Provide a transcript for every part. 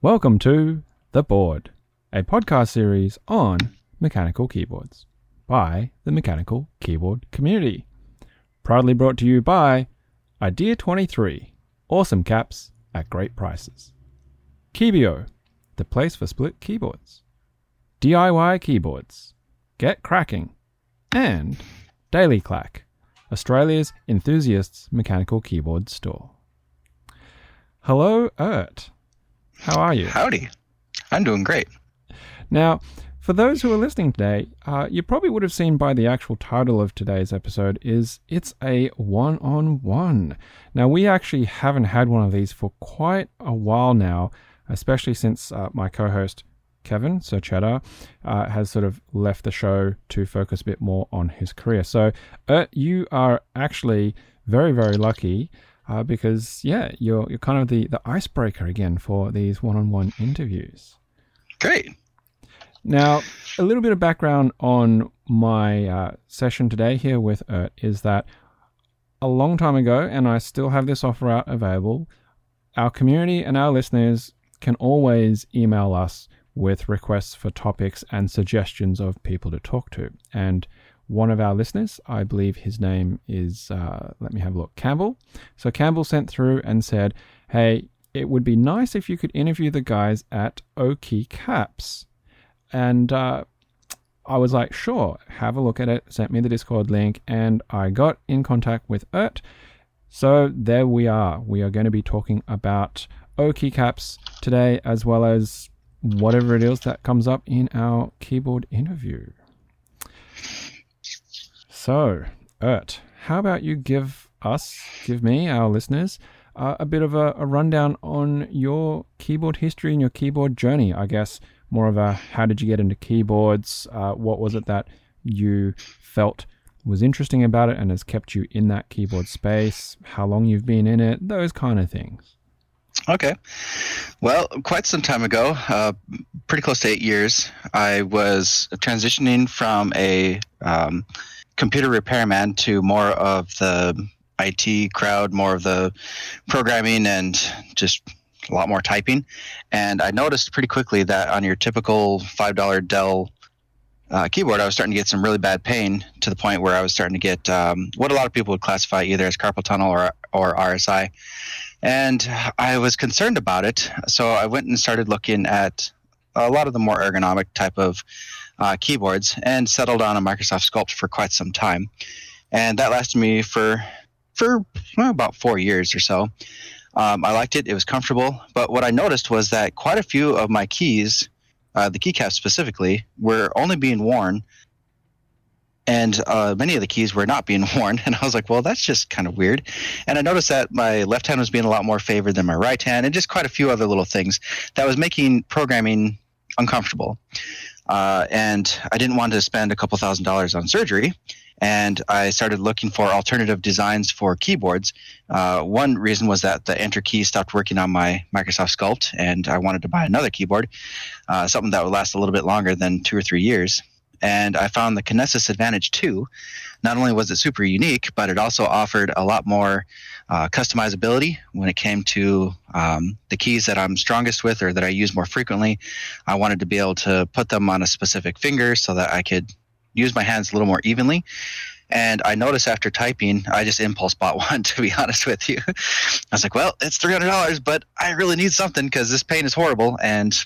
Welcome to The Board, a podcast series on mechanical keyboards by the mechanical keyboard community. Proudly brought to you by Idea 23, awesome caps at great prices. Keebio, the place for split keyboards. DIY keyboards, get cracking. And Daily Clack, Australia's enthusiasts mechanical keyboard store. Hello, Ert. How are you? Howdy. I'm doing great. Now, for those who are listening today, uh, you probably would have seen by the actual title of today's episode is it's a one-on-one. Now, we actually haven't had one of these for quite a while now, especially since uh, my co-host Kevin Sir Cheddar uh, has sort of left the show to focus a bit more on his career. So, uh, you are actually very, very lucky uh, because yeah, you're you're kind of the the icebreaker again for these one-on-one interviews. Great. Now, a little bit of background on my uh, session today here with Ert is that a long time ago, and I still have this offer out available, our community and our listeners can always email us with requests for topics and suggestions of people to talk to. And one of our listeners, I believe his name is, uh, let me have a look, Campbell. So Campbell sent through and said, hey, it would be nice if you could interview the guys at Oki Caps. And uh, I was like, sure, have a look at it. Sent me the Discord link, and I got in contact with Ert. So there we are. We are going to be talking about Oki Caps today, as well as whatever it is that comes up in our keyboard interview. So, Ert, how about you give us, give me, our listeners, uh, a bit of a, a rundown on your keyboard history and your keyboard journey? I guess more of a how did you get into keyboards? Uh, what was it that you felt was interesting about it and has kept you in that keyboard space? How long you've been in it? Those kind of things. Okay. Well, quite some time ago, uh, pretty close to eight years, I was transitioning from a um, computer repairman to more of the IT crowd, more of the programming and just a lot more typing. And I noticed pretty quickly that on your typical $5 Dell uh, keyboard, I was starting to get some really bad pain to the point where I was starting to get um, what a lot of people would classify either as carpal tunnel or, or RSI. And I was concerned about it. So I went and started looking at a lot of the more ergonomic type of uh, keyboards and settled on a Microsoft Sculpt for quite some time. And that lasted me for for well, about four years or so. Um, I liked it; it was comfortable. But what I noticed was that quite a few of my keys, uh, the keycaps specifically, were only being worn, and uh, many of the keys were not being worn. And I was like, "Well, that's just kind of weird." And I noticed that my left hand was being a lot more favored than my right hand, and just quite a few other little things that was making programming uncomfortable. Uh, and I didn't want to spend a couple thousand dollars on surgery. And I started looking for alternative designs for keyboards. Uh, one reason was that the enter key stopped working on my Microsoft Sculpt, and I wanted to buy another keyboard, uh, something that would last a little bit longer than two or three years. And I found the Kinesis Advantage 2. Not only was it super unique, but it also offered a lot more uh, customizability when it came to um, the keys that I'm strongest with or that I use more frequently. I wanted to be able to put them on a specific finger so that I could use my hands a little more evenly. And I noticed after typing, I just impulse bought one, to be honest with you. I was like, well, it's $300, but I really need something because this pain is horrible. And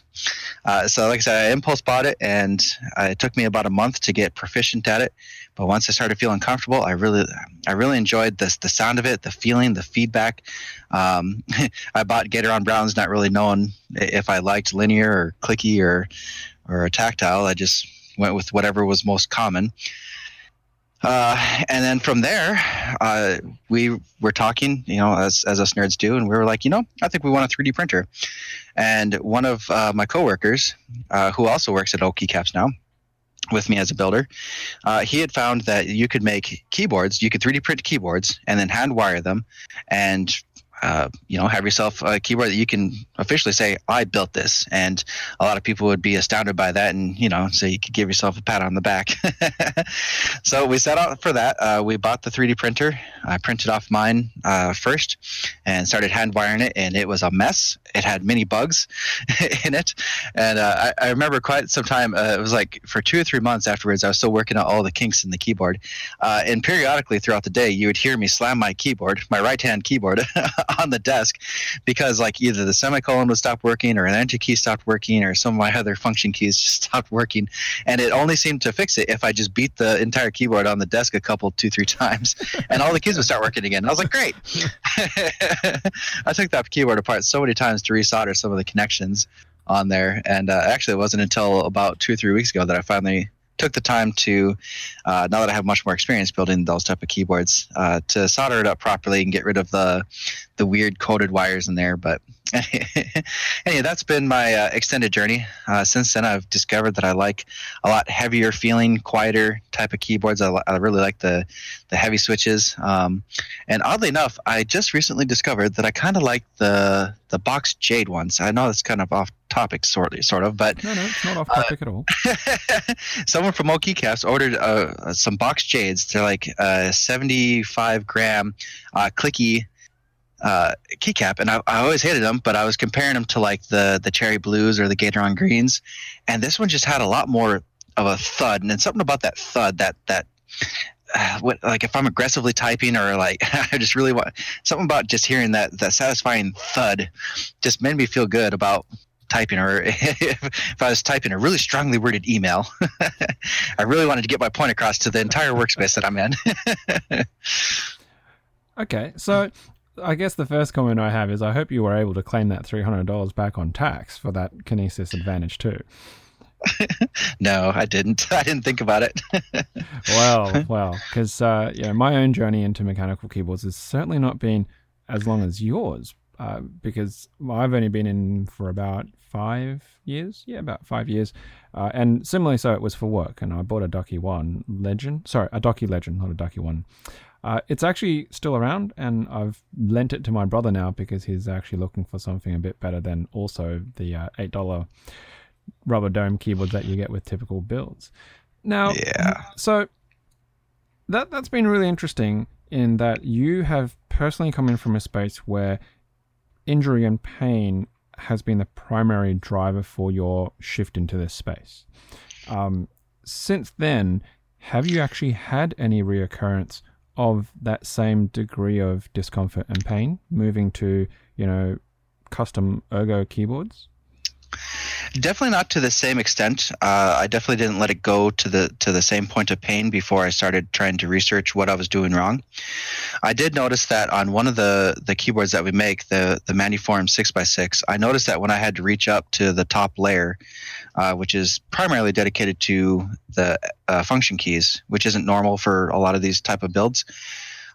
uh, so, like I said, I impulse bought it, and uh, it took me about a month to get proficient at it. But once I started feeling comfortable, I really, I really enjoyed this, the sound of it, the feeling, the feedback. Um, I bought Gateron Browns, not really knowing if I liked linear or clicky or, or tactile. I just went with whatever was most common. Uh, and then from there, uh, we were talking, you know, as, as us nerds do, and we were like, you know, I think we want a 3D printer. And one of uh, my coworkers, uh, who also works at Oki Caps now, with me as a builder, uh, he had found that you could make keyboards, you could 3D print keyboards and then hand wire them. And uh, you know, have yourself a keyboard that you can officially say, "I built this," and a lot of people would be astounded by that, and you know, so you could give yourself a pat on the back. so we set out for that. Uh, we bought the 3D printer. I printed off mine uh, first, and started hand wiring it, and it was a mess. It had many bugs in it, and uh, I, I, remember quite some time. Uh, it was like for two or three months afterwards. I was still working out all the kinks in the keyboard, uh, and periodically throughout the day, you would hear me slam my keyboard, my right hand keyboard, on the desk because like either the semicolon would stop working or an enter key stopped working or some of my other function keys just stopped working. And it only seemed to fix it if I just beat the entire keyboard on the desk a couple, two, three times and all the keys would start working again. And I was like, great. I took that keyboard apart so many times to resolder some of the connections on there. And uh, actually, it wasn't until about two or three weeks ago that I finally took the time to, uh, now that I have much more experience building those type of keyboards, uh, to solder it up properly and get rid of the the weird coated wires in there. But anyway, that's been my uh, extended journey. Uh, since then, I've discovered that I like a lot heavier feeling, quieter type of keyboards. I, I really like the the heavy switches. Um, and oddly enough, I just recently discovered that I kind of like the the box jade ones. I know that's kind of off topic, sort of, sort of, but no, no, it's not off topic uh, at all. someone from Old Keycaps ordered uh, some box jades. They're like uh, 75 gram uh, clicky uh, keycap, and I, I, always hated them, but I was comparing them to like the the cherry blues or the Gateron greens, and this one just had a lot more of a thud, and then something about that thud, that that uh, what like if I'm aggressively typing or like I just really want something about just hearing that that satisfying thud, just made me feel good about typing or if I was typing a really strongly worded email, I really wanted to get my point across to the entire workspace that I'm in. okay, so I guess the first comment I have is I hope you were able to claim that $300 back on tax for that Kinesis Advantage too. no, I didn't. I didn't think about it. well, well, because uh, you know my own journey into mechanical keyboards has certainly not been as long as yours, uh, because I've only been in for about five years. Yeah, about five years, uh, and similarly, so it was for work. And I bought a Ducky One Legend, sorry, a Ducky Legend, not a Ducky One. Uh, it's actually still around, and I've lent it to my brother now because he's actually looking for something a bit better than also the uh, eight dollar rubber dome keyboards that you get with typical builds. Now, yeah. so that that's been really interesting in that you have personally come in from a space where injury and pain has been the primary driver for your shift into this space. Um, since then, have you actually had any reoccurrence of that same degree of discomfort and pain moving to, you know, custom ergo keyboards? Definitely not to the same extent. Uh, I definitely didn't let it go to the to the same point of pain before I started trying to research what I was doing wrong. I did notice that on one of the the keyboards that we make, the the Manuform six x six, I noticed that when I had to reach up to the top layer, uh, which is primarily dedicated to the uh, function keys, which isn't normal for a lot of these type of builds.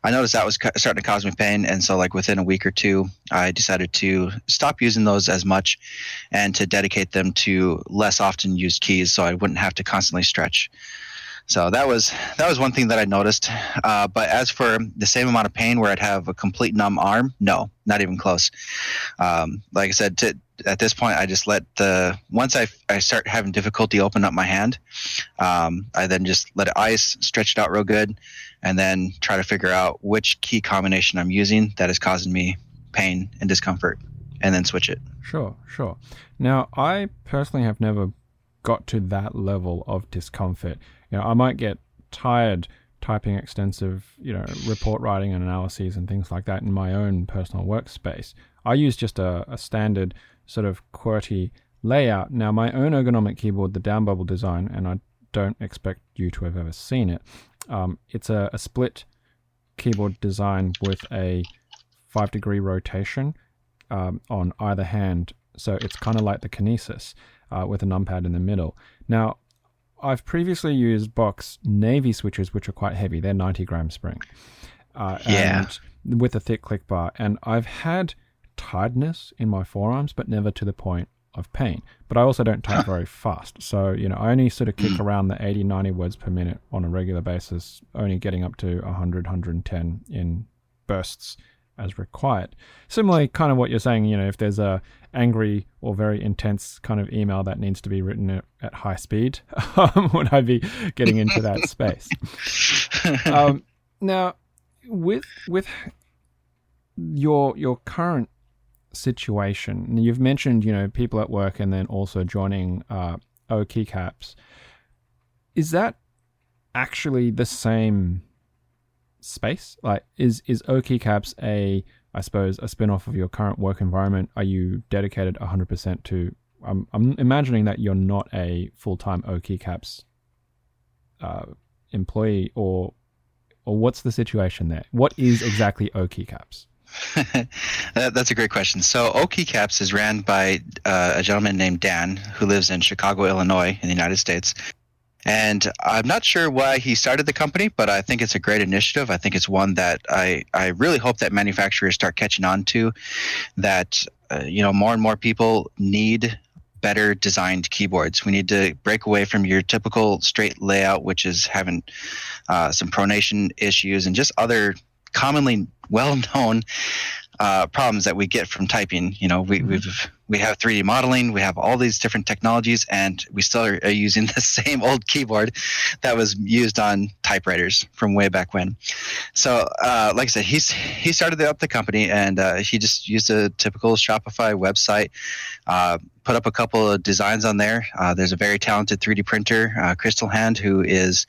I noticed that was starting to cause me pain, and so like within a week or two, I decided to stop using those as much, and to dedicate them to less often used keys, so I wouldn't have to constantly stretch. So that was that was one thing that I noticed. Uh, but as for the same amount of pain where I'd have a complete numb arm, no, not even close. Um, like I said, to, at this point, I just let the once I I start having difficulty opening up my hand, um, I then just let it ice, stretch it out real good, and then try to figure out which key combination I'm using that is causing me pain and discomfort, and then switch it. Sure, sure. Now, I personally have never got to that level of discomfort. You know, I might get tired typing extensive, you know, report writing and analyses and things like that in my own personal workspace. I use just a, a standard sort of QWERTY layout. Now, my own ergonomic keyboard, the down bubble design, and I don't expect you to have ever seen it. Um, it's a, a split keyboard design with a five degree rotation um, on either hand. So it's kind of like the Kinesis uh, with a numpad in the middle. Now, I've previously used Box Navy switches, which are quite heavy. They're 90 gram spring. Uh, yeah. with a thick click bar. And I've had tiredness in my forearms, but never to the point of pain. But I also don't type very fast. So, you know, I only sort of kick mm. around the 80, 90 words per minute on a regular basis, only getting up to 100, 110 in bursts as required. Similarly, kind of what you're saying, you know, if there's a angry or very intense kind of email that needs to be written at, at high speed, um, would I be getting into that space? Um, now, with with your your current situation, you've mentioned you know people at work and then also joining uh, O keycaps. Is that actually the same space? Like, is is O keycaps a I suppose a spin-off of your current work environment? Are you dedicated 100% to? I'm I'm imagining that you're not a full-time O keycaps uh, employee, or or what's the situation there? What is exactly O keycaps? That's a great question. So, O Caps is ran by uh, a gentleman named Dan who lives in Chicago, Illinois, in the United States. And I'm not sure why he started the company, but I think it's a great initiative. I think it's one that I, I really hope that manufacturers start catching on to. That uh, you know more and more people need better designed keyboards. We need to break away from your typical straight layout, which is having uh, some pronation issues and just other commonly well-known uh, problems that we get from typing. You know, we, mm-hmm. we've we have 3D modeling, we have all these different technologies, and we still are, are, using the same old keyboard that was used on typewriters from way back when. So, uh, like I said, he's he started up the company, and uh, he just used a typical Shopify website. Uh, put up a couple of designs on there. Uh, there's a very talented 3D printer, uh, Crystal Hand, who is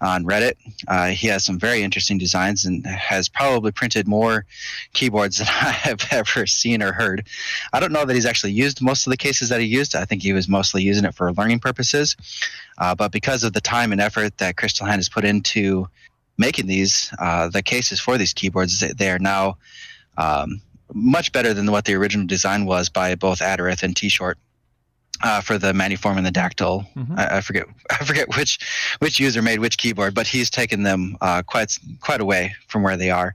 on Reddit. Uh, he has some very interesting designs and has probably printed more keyboards than I have ever seen or heard. I don't know that he's actually used most of the cases that he used. I think he was mostly using it for learning purposes. Uh, but because of the time and effort that Crystal Hand has put into making these, uh, the cases for these keyboards, they are now um, much better than what the original design was by both Adereth and Tshort uh, for the Manuform and the Dactyl. Mm-hmm. I, I, forget I forget which which user made which keyboard, but he's taken them uh, quite quite away from where they are.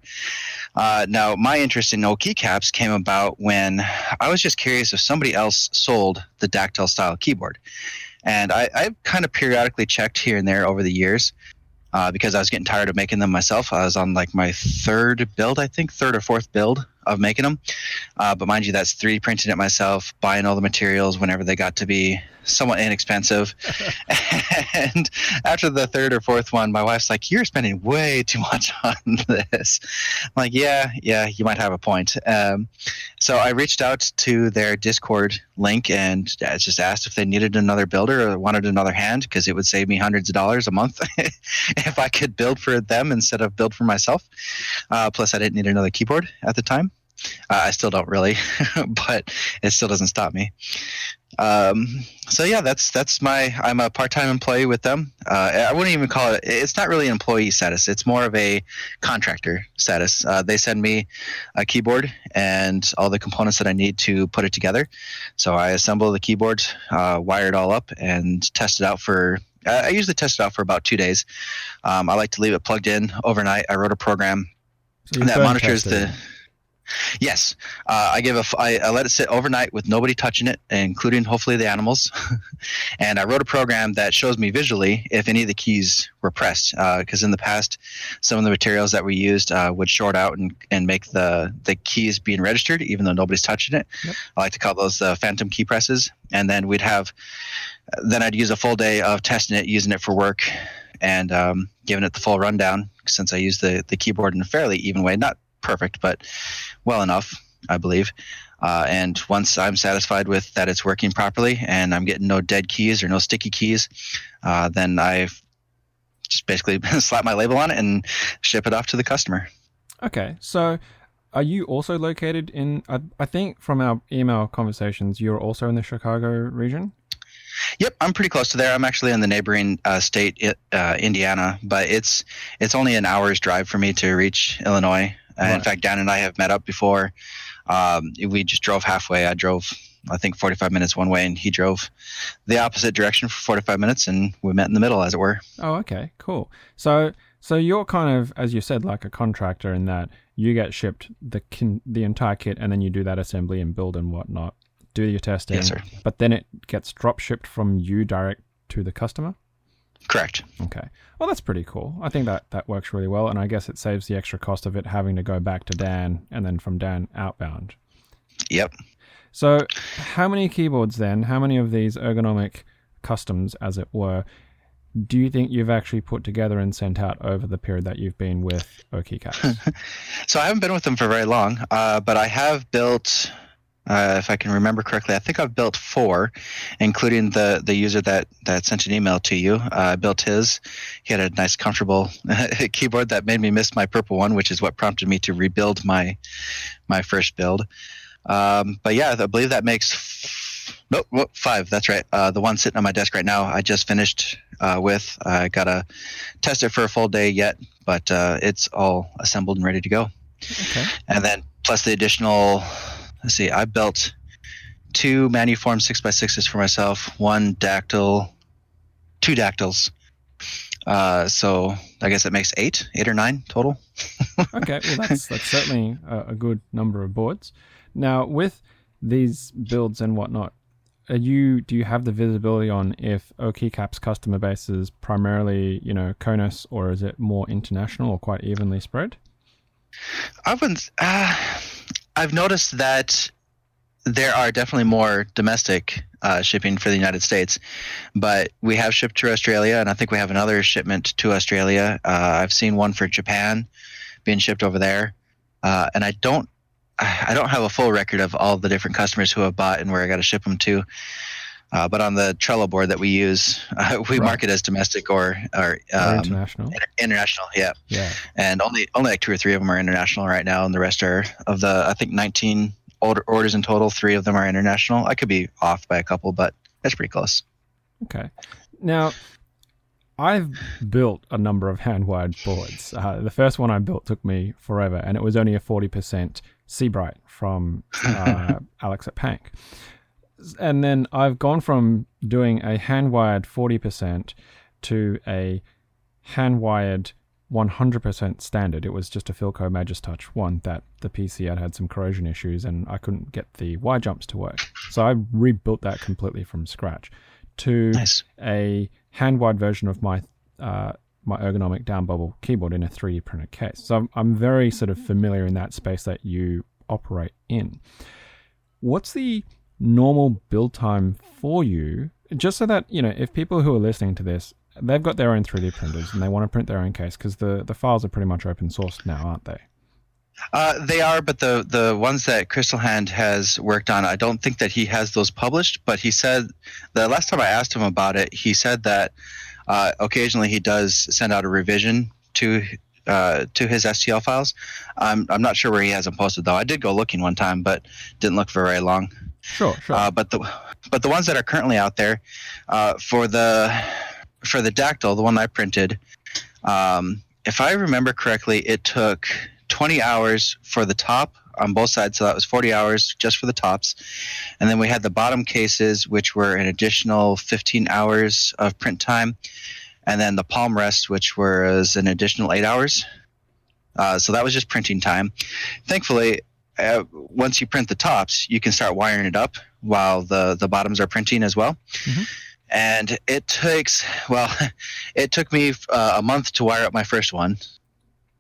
Uh, now, my interest in no keycaps came about when I was just curious if somebody else sold the Dactyl style keyboard, and I, I kind of periodically checked here and there over the years. Uh, because I was getting tired of making them myself. I was on like my third build, I think, third or fourth build of making them. Uh, but mind you, that's 3D printing it myself, buying all the materials whenever they got to be somewhat inexpensive. and after the third or fourth one, my wife's like, You're spending way too much on this. I'm like, Yeah, yeah, you might have a point. Um, so I reached out to their Discord link and just asked if they needed another builder or wanted another hand because it would save me hundreds of dollars a month if I could build for them instead of build for myself. Uh, plus, I didn't need another keyboard at the time. Uh, I still don't really, but it still doesn't stop me. Um, so yeah, that's that's my. I'm a part-time employee with them. Uh, I wouldn't even call it. It's not really an employee status. It's more of a contractor status. Uh, they send me a keyboard and all the components that I need to put it together. So I assemble the keyboard, uh, wire it all up, and test it out for. I usually test it out for about two days. Um, I like to leave it plugged in overnight. I wrote a program so that monitors the. Yes, uh, I give a. I, I let it sit overnight with nobody touching it, including hopefully the animals. and I wrote a program that shows me visually if any of the keys were pressed. Because uh, in the past, some of the materials that we used uh, would short out and, and make the the keys being registered, even though nobody's touching it. Yep. I like to call those the phantom key presses. And then we'd have. Then I'd use a full day of testing it, using it for work, and um, giving it the full rundown since I use the the keyboard in a fairly even way, not perfect, but well enough, I believe. Uh, and once I'm satisfied with that it's working properly and I'm getting no dead keys or no sticky keys, uh, then I just basically slap my label on it and ship it off to the customer. Okay, so are you also located in? I, I think from our email conversations, you're also in the Chicago region. Yep, I'm pretty close to there. I'm actually in the neighboring uh, state, uh, Indiana, but it's it's only an hour's drive for me to reach Illinois. Uh, right. In fact, Dan and I have met up before. Um, we just drove halfway. I drove, I think, 45 minutes one way, and he drove the opposite direction for 45 minutes, and we met in the middle, as it were. Oh, okay, cool. So, so you're kind of, as you said, like a contractor in that you get shipped the kin- the entire kit, and then you do that assembly and build and whatnot, do your testing. Yes, sir. But then it gets drop shipped from you direct to the customer. Correct. Okay. Well, that's pretty cool. I think that that works really well, and I guess it saves the extra cost of it having to go back to Dan and then from Dan outbound. Yep. So, how many keyboards then? How many of these ergonomic customs, as it were, do you think you've actually put together and sent out over the period that you've been with OKeyCaps? so I haven't been with them for very long, uh, but I have built uh, if I can remember correctly, I think I've built four, including the the user that that sent an email to you. Uh, I built his. He had a nice, comfortable keyboard that made me miss my purple one, which is what prompted me to rebuild my my first build. Um, but yeah, I believe that makes nope, five. That's right. Uh, the one sitting on my desk right now, I just finished uh, with. I gotta test it for a full day yet, but uh, it's all assembled and ready to go. Okay. And then plus the additional let's see, I built two Manuform 6x6s for myself, one dactyl, two dactyls. Uh, so I guess that makes eight, eight or nine total. okay, well that's that's certainly a, a, good number of boards. Now with these builds and whatnot, are you do you have the visibility on if OKeyCap's customer base is primarily you know CONUS or is it more international or quite evenly spread? I wouldn't. Uh, I've noticed that there are definitely more domestic uh, shipping for the United States, but we have shipped to Australia, and I think we have another shipment to Australia. Uh, I've seen one for Japan being shipped over there, uh, and I don't, I don't have a full record of all the different customers who have bought and where I got to ship them to. Uh, but on the Trello board that we use, uh, we right. mark it as domestic or or, um, international. Inter- international, yeah. Yeah. And only only like two or three of them are international right now, and the rest are of the I think 19 order, orders in total. Three of them are international. I could be off by a couple, but that's pretty close. Okay. Now, I've built a number of hand wired boards. Uh, the first one I built took me forever, and it was only a 40% Sebright from uh, Alex at Pank and then I've gone from doing a hand wired 40% to a hand wired 100% standard. It was just a Filco Majestouch one that the PC had had some corrosion issues and I couldn't get the Y jumps to work. So I rebuilt that completely from scratch to nice. a hand wired version of my uh, my ergonomic down bubble keyboard in a 3D printed case. So I'm, I'm very sort of familiar in that space that you operate in. What's the normal build time for you, just so that, you know, if people who are listening to this, they've got their own 3D printers and they want to print their own case because the, the files are pretty much open source now, aren't they? Uh, they are, but the the ones that Crystal Hand has worked on, I don't think that he has those published. But he said the last time I asked him about it, he said that uh, occasionally he does send out a revision to uh, to his STL files. I'm I'm not sure where he has them posted though. I did go looking one time, but didn't look for very long. Sure, sure. Uh, but the but the ones that are currently out there uh, for the for the dactyl, the one I printed, um, if I remember correctly, it took 20 hours for the top on both sides, so that was 40 hours just for the tops, and then we had the bottom cases, which were an additional 15 hours of print time, and then the palm rest, which was an additional eight hours. Uh, so that was just printing time. Thankfully, uh, once you print the tops, you can start wiring it up while the the bottoms are printing as well. Mm-hmm. And it takes well, it took me uh, a month to wire up my first one,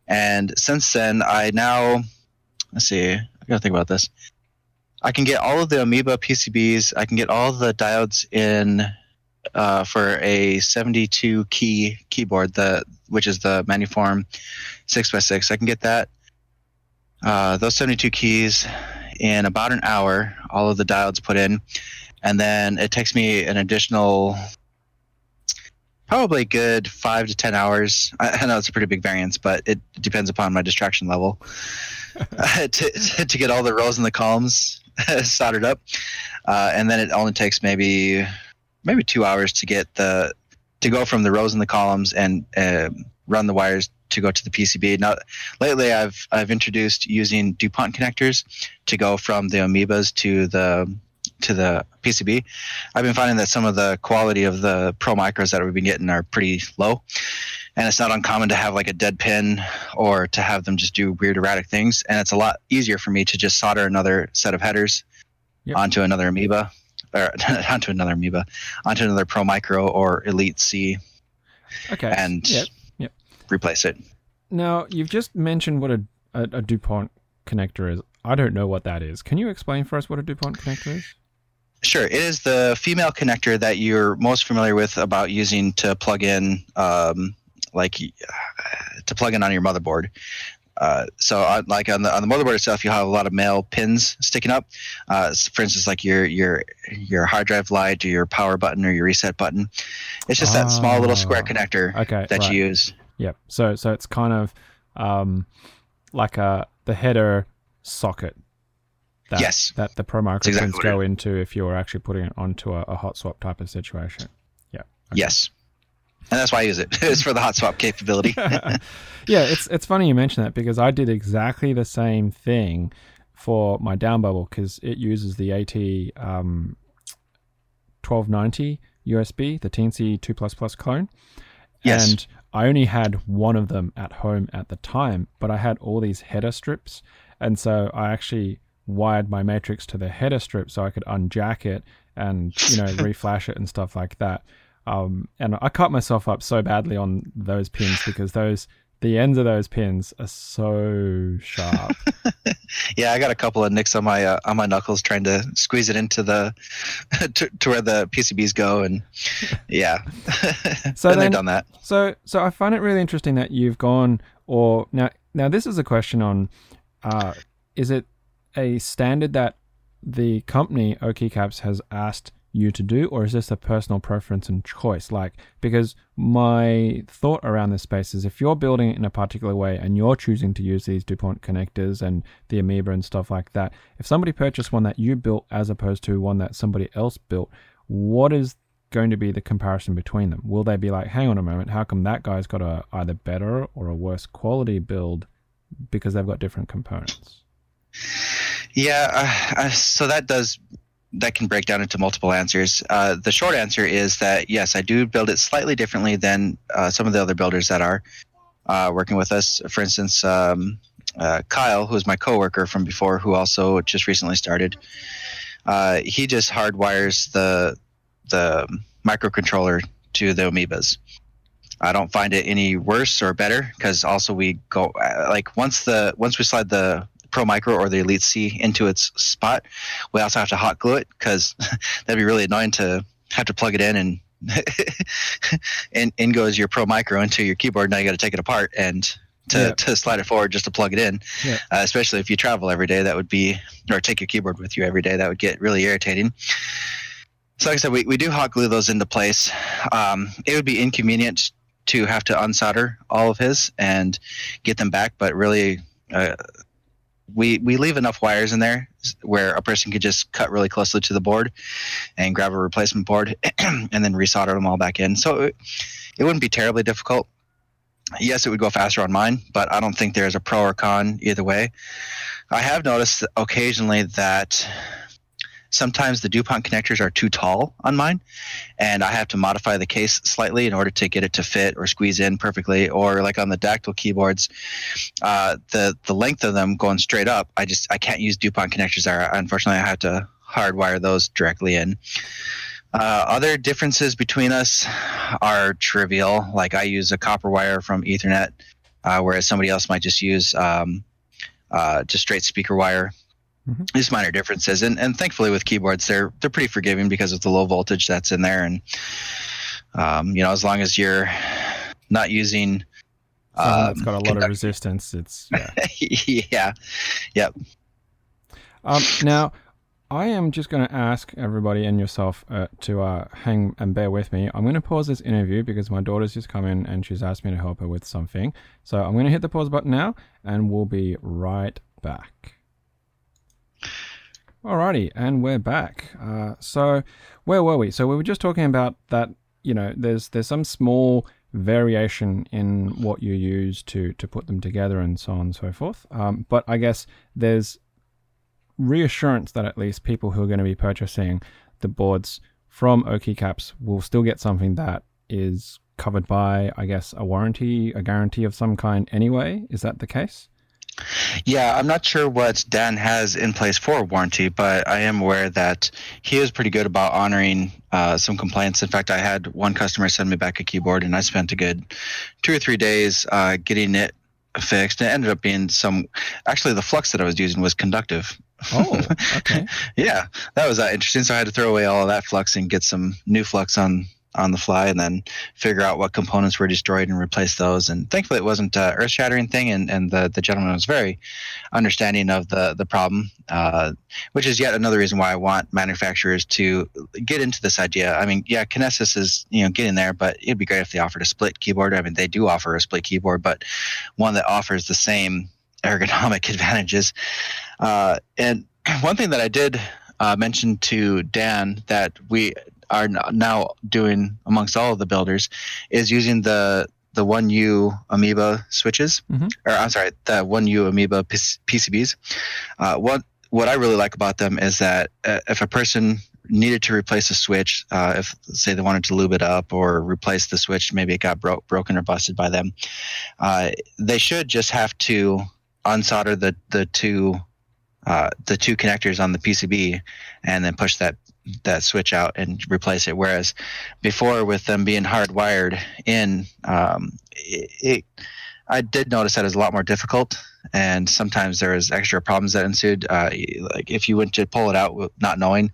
and since then I now let's see, I gotta think about this. I can get all of the Amoeba PCBs. I can get all the diodes in uh, for a 72 key keyboard, the which is the Manuform 6x6. I can get that uh, those 72 keys in about an hour, all of the diodes put in, and then it takes me an additional probably good five to ten hours. I, I know it's a pretty big variance, but it depends upon my distraction level to, to get all the rows and the columns soldered up, uh, and then it only takes maybe maybe two hours to get the to go from the rows and the columns and uh, run the wires to go to the PCB. Now, lately I've I've introduced using DuPont connectors to go from the Amoebas to the to the PCB. I've been finding that some of the quality of the Pro Micros that we've been getting are pretty low, and it's not uncommon to have like a dead pin or to have them just do weird erratic things. And it's a lot easier for me to just solder another set of headers yep. onto another Amoeba or onto another Amoeba, onto another Pro Micro or Elite C Okay. and Yep. Replace it. Now you've just mentioned what a, a a Dupont connector is. I don't know what that is. Can you explain for us what a Dupont connector is? Sure, it is the female connector that you're most familiar with about using to plug in, um, like uh, to plug in on your motherboard. Uh, so, uh, like on the on the motherboard itself, you have a lot of male pins sticking up. Uh, for instance, like your your your hard drive light, or your power button, or your reset button. It's just that small little square Ah, connector Okay. that right. you use. Yep. So so it's kind of um like a the header socket. That, Yes. That the pro micro exactly go into if you're actually putting it onto a, a hot swap type of situation. Yeah. okay. Yes, and that's why I use it. it's for the hot swap capability. yeah, it's it's funny you mention that because I did exactly the same thing for my down bubble because it uses the AT um, 1290 USB, the Teensy 2 plus clone. Yes. And I only had one of them at home at the time, but I had all these header strips. And so I actually wired my matrix to the header strip so I could unjack it and, you know, reflash it and stuff like that. Um, and I cut myself up so badly on those pins because those the ends of those pins are so sharp. Yeah, I got a couple of nicks on my uh, on my knuckles trying to squeeze it into the to, to where the PCBs go, and yeah, So then- done that. So, so I find it really interesting that you've gone, or now, now this is a question on, uh, is it a standard that the company OK Caps has asked you to do, or is this a personal preference and choice? Like, because my thought around this space is if you're building it in a particular way and you're choosing to use these DuPont connectors and the Amoeba and stuff like that, if somebody purchased one that you built as opposed to one that somebody else built, what is going to be the comparison between them? Will they be like, hang on a moment, how come that guy's got a either better or a worse quality build because they've got different components? Yeah, uh, uh, so that does that can break down into multiple answers. Uh, the short answer is that yes, I do build it slightly differently than uh, some of the other builders that are uh, working with us. For instance, um, uh, Kyle, who is my coworker from before, who also just recently started, uh, he just hardwires the the microcontroller to the amoebas. I don't find it any worse or better because also we go uh, like once the once we slide the Pro Micro or the Elite C into its spot, we also have to hot glue it because that'd be really annoying to have to plug it in and and in goes your Pro Micro into your keyboard. Now you got to take it apart and to, Yeah. to slide it forward just to plug it in. Yeah. Uh, especially if you travel every day, that would be or take your keyboard with you every day. That would get really irritating. So like I said, we, we do hot glue those into place. Um, it would be inconvenient to have to unsolder all of his and get them back, but really, uh, we we leave enough wires in there where a person could just cut really closely to the board and grab a replacement board and then resolder them all back in. So it, it wouldn't be terribly difficult. Yes, it would go faster on mine, but I don't think there's a pro or con either way. I have noticed occasionally that sometimes the DuPont connectors are too tall on mine, and I have to modify the case slightly in order to get it to fit or squeeze in perfectly. Or like on the Dactyl keyboards, uh, the the length of them going straight up, I just I can't use DuPont connectors there. Unfortunately, I have to hardwire those directly in. Uh, other differences between us are trivial. Like I use a copper wire from Ethernet, uh, whereas somebody else might just use um, uh, just straight speaker wire. Mhm. Just minor differences, and and thankfully with keyboards they're they're pretty forgiving because of the low voltage that's in there, and um, you know as long as you're not using um, that's got a lot of resistance. It's yeah. yeah Um, now, I am just going to ask everybody and yourself uh, to uh, hang and bear with me. I'm going to pause this interview because my daughter's just come in and she's asked me to help her with something. So I'm going to hit the pause button now, and we'll be right back. Alrighty, and we're back. Uh, so, where were we? So we were just talking about that. You know, there's there's some small variation in what you use to to put them together, and so on and so forth. Um, but I guess there's reassurance that at least people who are going to be purchasing the boards from OK Caps will still get something that is covered by, I guess, a warranty, a guarantee of some kind. Anyway, is that the case? Yeah, I'm not sure what Dan has in place for warranty, but I am aware that he is pretty good about honoring uh, some complaints. In fact, I had one customer send me back a keyboard, and I spent a good two or three days uh, getting it fixed. It ended up being some. Actually, the flux that I was using was conductive. Oh, okay. yeah, that was uh, interesting. So I had to throw away all of that flux and get some new flux on on the fly and then figure out what components were destroyed and replace those. And thankfully, it wasn't an earth shattering thing. And, and the, the gentleman was very understanding of the, the problem, uh, which is yet another reason why I want manufacturers to get into this idea. I mean, yeah, Kinesis is you know getting there, but it'd be great if they offered a split keyboard. I mean, they do offer a split keyboard, but one that offers the same ergonomic advantages. Uh, and one thing that I did uh, mention to Dan that we are now doing amongst all of the builders is using the the one U Amoeba switches, Mhm. or I'm sorry, the one U Amoeba PCBs. Uh, what what I really like about them is that uh, if a person needed to replace a switch, uh, if say they wanted to lube it up or replace the switch, maybe it got broke, broken or busted by them, uh, they should just have to unsolder the the two uh, the two connectors on the PCB and then push that that switch out and replace it. Whereas before, with them being hardwired in, um, it, it I did notice that it was a lot more difficult, and sometimes there was extra problems that ensued. Uh, like if you went to pull it out not knowing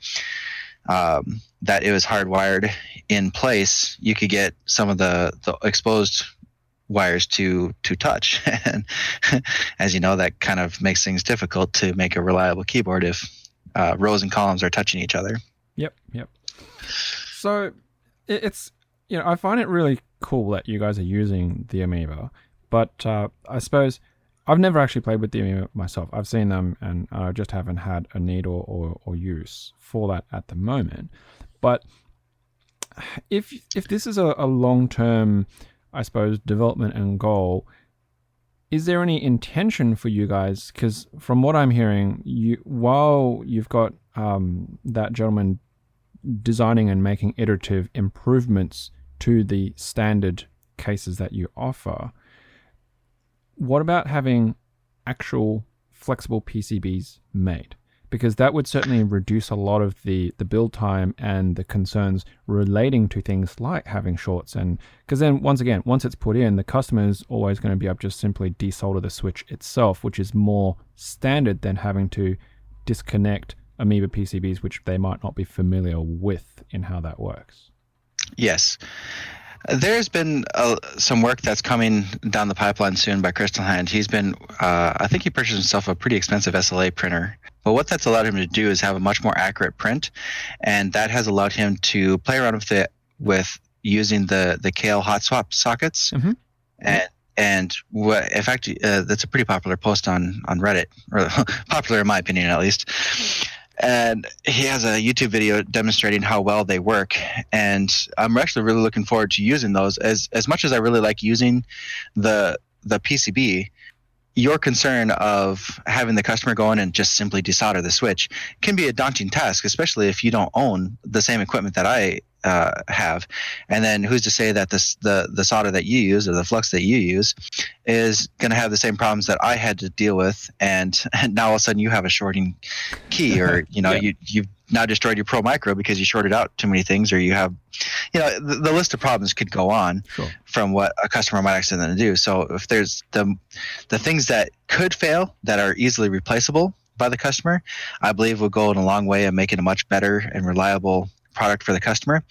um, that it was hardwired in place, you could get some of the, the exposed wires to to touch, and as you know, that kind of makes things difficult to make a reliable keyboard if uh, rows and columns are touching each other. Yep, yep. So it, it's you know I find it really cool that you guys are using the Amoeba, but uh, I suppose I've never actually played with the Amoeba myself. I've seen them and I just haven't had a need or, or, or use for that at the moment. But if if this is a, a long term, I suppose, development and goal, is there any intention for you guys? Because from what I'm hearing, you while you've got um, that gentleman designing and making iterative improvements to the standard cases that you offer, what about having actual flexible PCBs made? Because that would certainly reduce a lot of the, the build time and the concerns relating to things like having shorts. And because then, once again, once it's put in, the customer is always going to be able to just simply desolder the switch itself, which is more standard than having to disconnect Amoeba PCBs, which they might not be familiar with in how that works. Yes. There's been uh, some work that's coming down the pipeline soon by Crystal Hand. He's been, uh, I think he purchased himself a pretty expensive SLA printer. But what that's allowed him to do is have a much more accurate print, and that has allowed him to play around with it with using the the Kailh hot swap sockets. Mhm. And and what, in fact, uh, that's a pretty popular post on on Reddit, or popular in my opinion at least and he has a YouTube video demonstrating how well they work. And I'm actually really looking forward to using those. As as much as I really like using the the PCB, your concern of having the customer go in and just simply desolder the switch can be a daunting task, especially if you don't own the same equipment that I uh, have. And then who's to say that this the the solder that you use or the flux that you use is going to have the same problems that I had to deal with, and, and now all of a sudden you have a shorting key, or you know Yeah. you you've now destroyed your Pro Micro because you shorted out too many things, or you have, you know, the, the list of problems could go on Sure. from what a customer might accidentally do. So if there's the the things that could fail that are easily replaceable by the customer, I believe will go in a long way in making a much better and reliable product for the customer.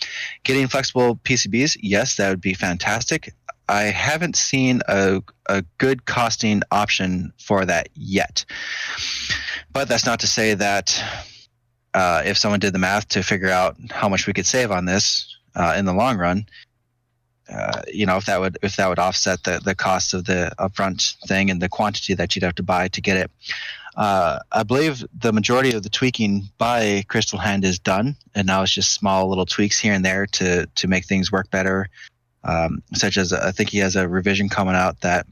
Getting flexible PCBs, yes, that would be fantastic. I haven't seen a, a good costing option for that yet. But that's not to say that uh, if someone did the math to figure out how much we could save on this uh, in the long run, uh, you know, if that would if that would offset the the cost of the upfront thing and the quantity that you'd have to buy to get it. Uh, I believe the majority of the tweaking by Crystal Hand is done, and now it's just small little tweaks here and there to to make things work better. Um, such as I think he has a revision coming out that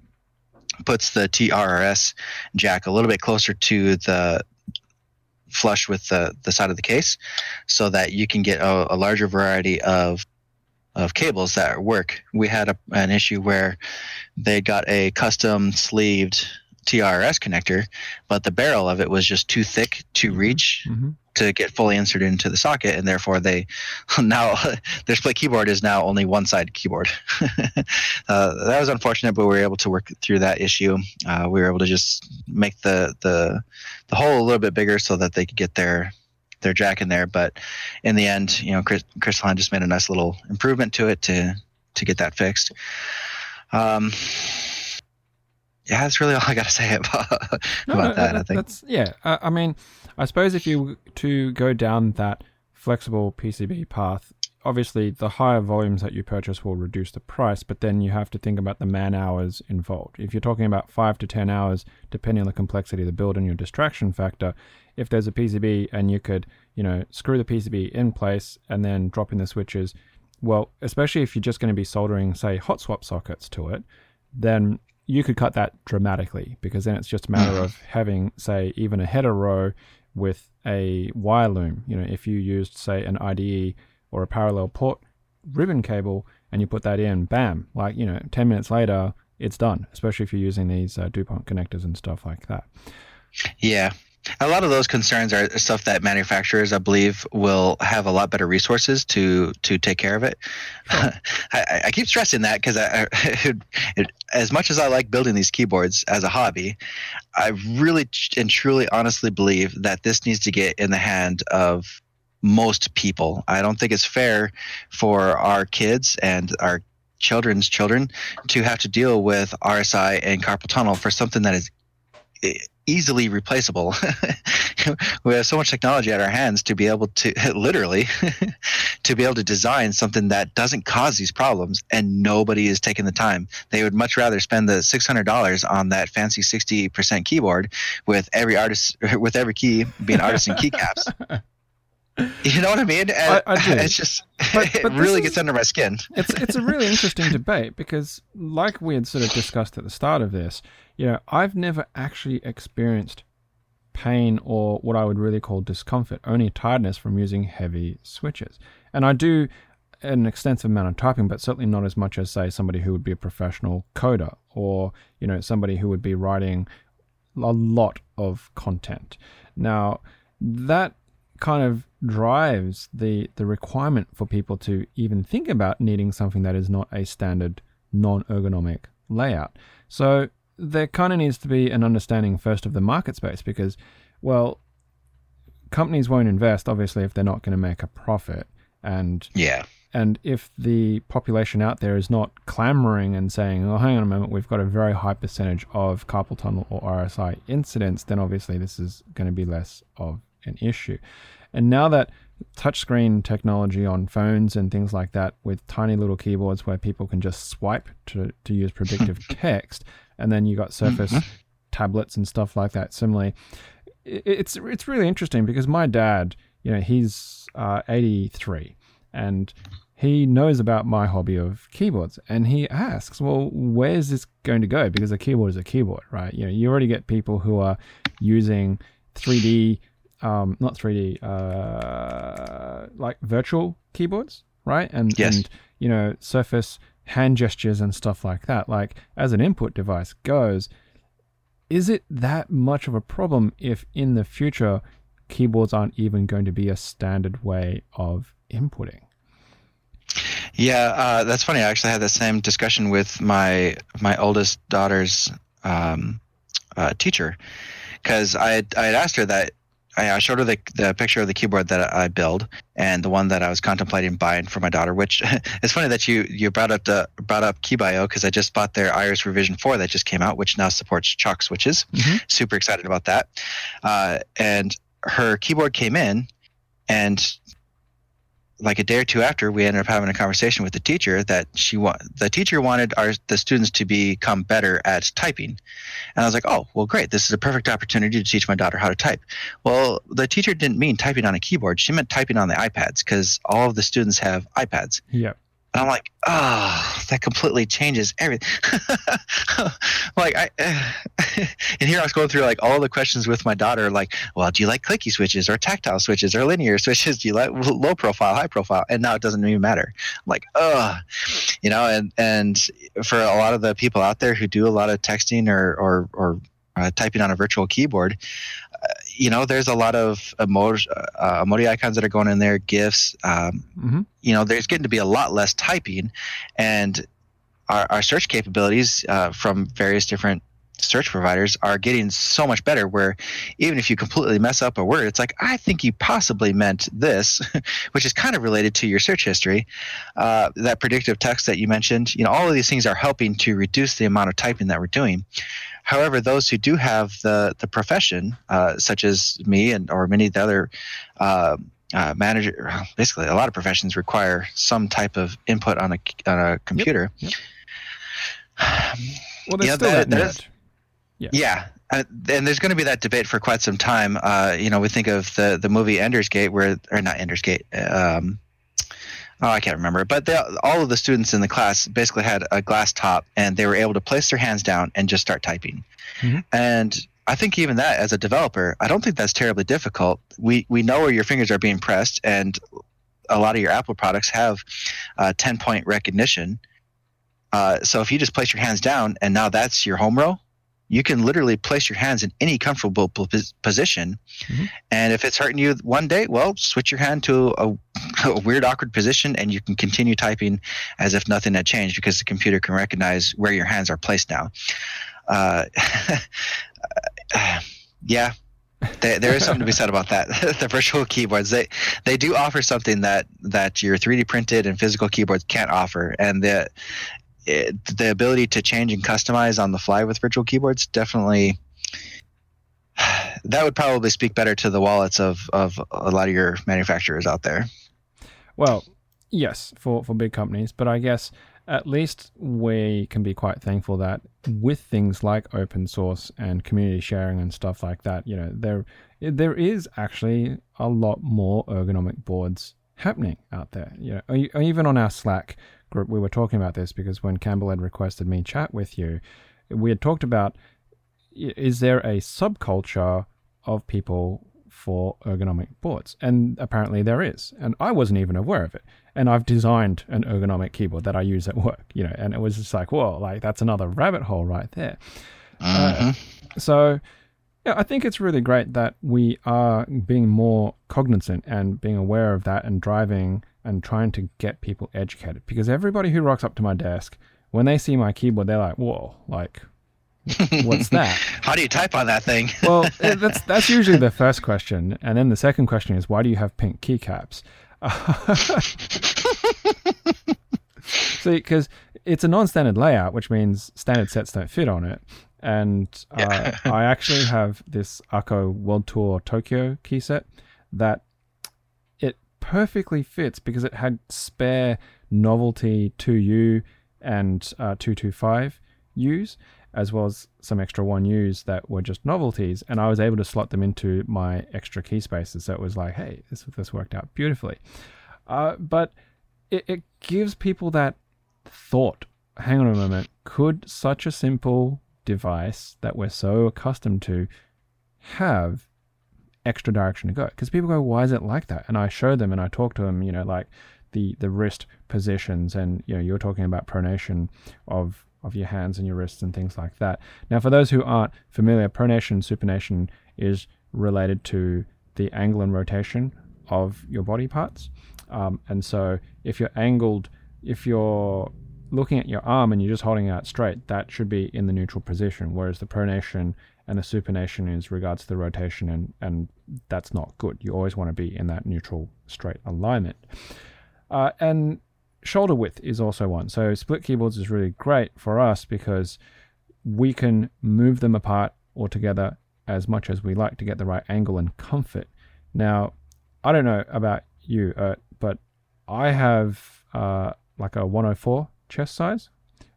puts the TRRS jack a little bit closer to the flush with the the side of the case, so that you can get a, a larger variety of of cables that work. We had a, an issue where they got a custom sleeved TRS connector, but the barrel of it was just too thick to reach hmm to get fully inserted into the socket, and therefore they now their split keyboard is now only one side keyboard. uh, that was unfortunate, but we were able to work through that issue. Uh, we were able to just make the the the hole a little bit bigger so that they could get their their jack in there. But in the end, you know, Chris, Crystalline just made a nice little improvement to it to to get that fixed. Um, yeah, that's really all I got to say about, about that. I think. That's yeah. Uh, I mean, I suppose if you to go down that flexible PCB path, obviously the higher volumes that you purchase will reduce the price, but then you have to think about the man hours involved. If you're talking about five to ten hours, depending on the complexity of the build and your distraction factor, if there's a PCB and you could, you know, screw the PCB in place and then drop in the switches, well, especially if you're just going to be soldering, say, hot swap sockets to it, then you could cut that dramatically because then it's just a matter of having, say, even a header row with a wire loom. You know, if you used, say, an IDE or a parallel port ribbon cable and you put that in, bam, like, you know, 10 minutes later, it's done, especially if you're using these uh, DuPont connectors and stuff like that. Yeah. A lot of those concerns are stuff that manufacturers, I believe, will have a lot better resources to to take care of it. I, I keep stressing that because I, it, it, as much as I like building these keyboards as a hobby, I really and truly, honestly believe that this needs to get in the hand of most people. I don't think it's fair for our kids and our children's children to have to deal with RSI and carpal tunnel for something that is easily replaceable. we have so much technology at our hands to be able to literally to be able to design something that doesn't cause these problems and nobody is taking the time. They would much rather spend the $600 on that fancy 60% keyboard with every artist with every key being artisan keycaps. You know what I mean? I, I do. It's just But- it but this really is- gets under my skin. it's it's a really interesting debate because, like we had sort of discussed at the start of this, you know, I've never actually experienced pain or what I would really call discomfort, only tiredness from using heavy switches. And I do an extensive amount of typing, but certainly not as much as say somebody who would be a professional coder or you know somebody who would be writing a lot of content. Now that kind of drives the the requirement for people to even think about needing something that is not a standard non-ergonomic layout. So there kind of needs to be an understanding first of the market space because well companies won't invest obviously if they're not going to make a profit and Yeah. and if the population out there is not clamoring and saying, oh, hang on a moment, we've got a very high percentage of carpal tunnel or RSI incidents, then obviously this is going to be less of an issue. And now that touchscreen technology on phones and things like that with tiny little keyboards where people can just swipe to, to use predictive text, and then you got Surface tablets and stuff like that. Similarly, it's it's really interesting because my dad, you know, he's uh, 83 and he knows about my hobby of keyboards and he asks, well, where's this going to go? Because a keyboard is a keyboard, right? You know, you already get people who are using 3D, um, not 3D, uh, like virtual keyboards, right? And, Yes. and, you know, Surface hand gestures and stuff like that. Like, as an input device goes, is it that much of a problem if in the future keyboards aren't even going to be a standard way of inputting? Yeah, uh, that's funny. I actually had the same discussion with my my oldest daughter's um, uh, teacher because I I had asked her that I I showed her the, the picture of the keyboard that I build and the one that I was contemplating buying for my daughter. Which it's funny that you you brought up the brought up Keebio because I just bought their Iris Revision Four that just came out, which now supports Choc switches. Mhm. Super excited about that. Uh, and her keyboard came in, and like a day or two after, we ended up having a conversation with the teacher that she wa- the teacher wanted our the students to become better at typing, and I was like, oh, well, great, this is a perfect opportunity to teach my daughter how to type. Well, the teacher didn't mean typing on a keyboard; she meant typing on the iPads because all of the students have iPads. Yep. And I'm like, oh, that completely changes everything. like I, and here I was going through like all the questions with my daughter, like, well, do you like clicky switches or tactile switches or linear switches? Do you like low profile, high profile? And now it doesn't even matter. I'm like, oh, you know, and and for a lot of the people out there who do a lot of texting or or or uh, typing on a virtual keyboard, you know, there's a lot of emoji, uh, emoji icons that are going in there, GIFs. Um, Mm-hmm. you know, there's getting to be a lot less typing, and our, our search capabilities uh, from various different search providers are getting so much better. Where even if you completely mess up a word, it's like I think you possibly meant this, which is kind of related to your search history. Uh, that predictive text that you mentioned, you know, all of these things are helping to reduce the amount of typing that we're doing. However, those who do have the the profession, uh, such as me and or many of the other uh, uh, manager, basically a lot of professions require some type of input on a on a computer. yep. Well, there's Yeah, still there- that there's- nudge. Yeah, uh, and there's going to be that debate for quite some time. Uh, you know, we think of the the movie Ender's Gate, where or not Ender's Gate. Um, oh, I can't remember. But they, all of the students in the class basically had a glass top, and they were able to place their hands down and just start typing. Mhm. And I think even that, as a developer, I don't think that's terribly difficult. We we know where your fingers are being pressed, and a lot of your Apple products have uh, ten point recognition. Uh, so if you just place your hands down, and now that's your home row, you can literally place your hands in any comfortable pos- position. Mhm. And if it's hurting you one day, well, switch your hand to a, a weird, awkward position, and you can continue typing as if nothing had changed because the computer can recognize where your hands are placed now. Uh, yeah, there, there is something to be said about that. the virtual keyboards they they do offer something that that your 3D printed and physical keyboards can't offer, and the it, the ability to change and customize on the fly with virtual keyboards definitely that would probably speak better to the wallets of of a lot of your manufacturers out there. Well, yes, for, for big companies, but I guess at least we can be quite thankful that with things like open source and community sharing and stuff like that, you know, there there is actually a lot more ergonomic boards happening out there. You know, even on our Slack group, we were talking about this because when Campbell had requested me chat with you, we had talked about is there a subculture of people for ergonomic boards? And apparently there is. And I wasn't even aware of it. And I've designed an ergonomic keyboard that I use at work, you know, and it was just like, whoa, like that's another rabbit hole right there. Uh, so, yeah, I think it's really great that we are being more cognizant and being aware of that and driving and trying to get people educated. Because everybody who rocks up to my desk, when they see my keyboard, they're like, whoa, like, what's that? How do you type on that thing? well, that's that's usually the first question, and then the second question is why do you have pink keycaps? See, because it's a non-standard layout, which means standard sets don't fit on it. And uh, I actually have this Akko World Tour Tokyo key set that perfectly fits because it had spare novelty 2U and uh, 225 U's, as well as some extra 1U's that were just novelties. And I was able to slot them into my extra key spaces. So it was like, hey, this, this worked out beautifully. Uh, but it, it gives people that thought hang on a moment, could such a simple device that we're so accustomed to have extra direction to go? Because people go, why is it like that? And I show them and I talk to them, you know, like the, the wrist positions and, you know, you're talking about pronation of, of your hands and your wrists and things like that. Now, for those who aren't familiar, pronation, supination is related to the angle and rotation of your body parts. Um, and so if you're angled, if you're looking at your arm and you're just holding it out straight, that should be in the neutral position. Whereas the pronation and the supination is regards to the rotation, and, and that's not good. You always want to be in that neutral straight alignment. Uh, and shoulder width is also one. So split keyboards is really great for us because we can move them apart or together as much as we like to get the right angle and comfort. Now, I don't know about you, uh, but I have uh, like a 104 chest size.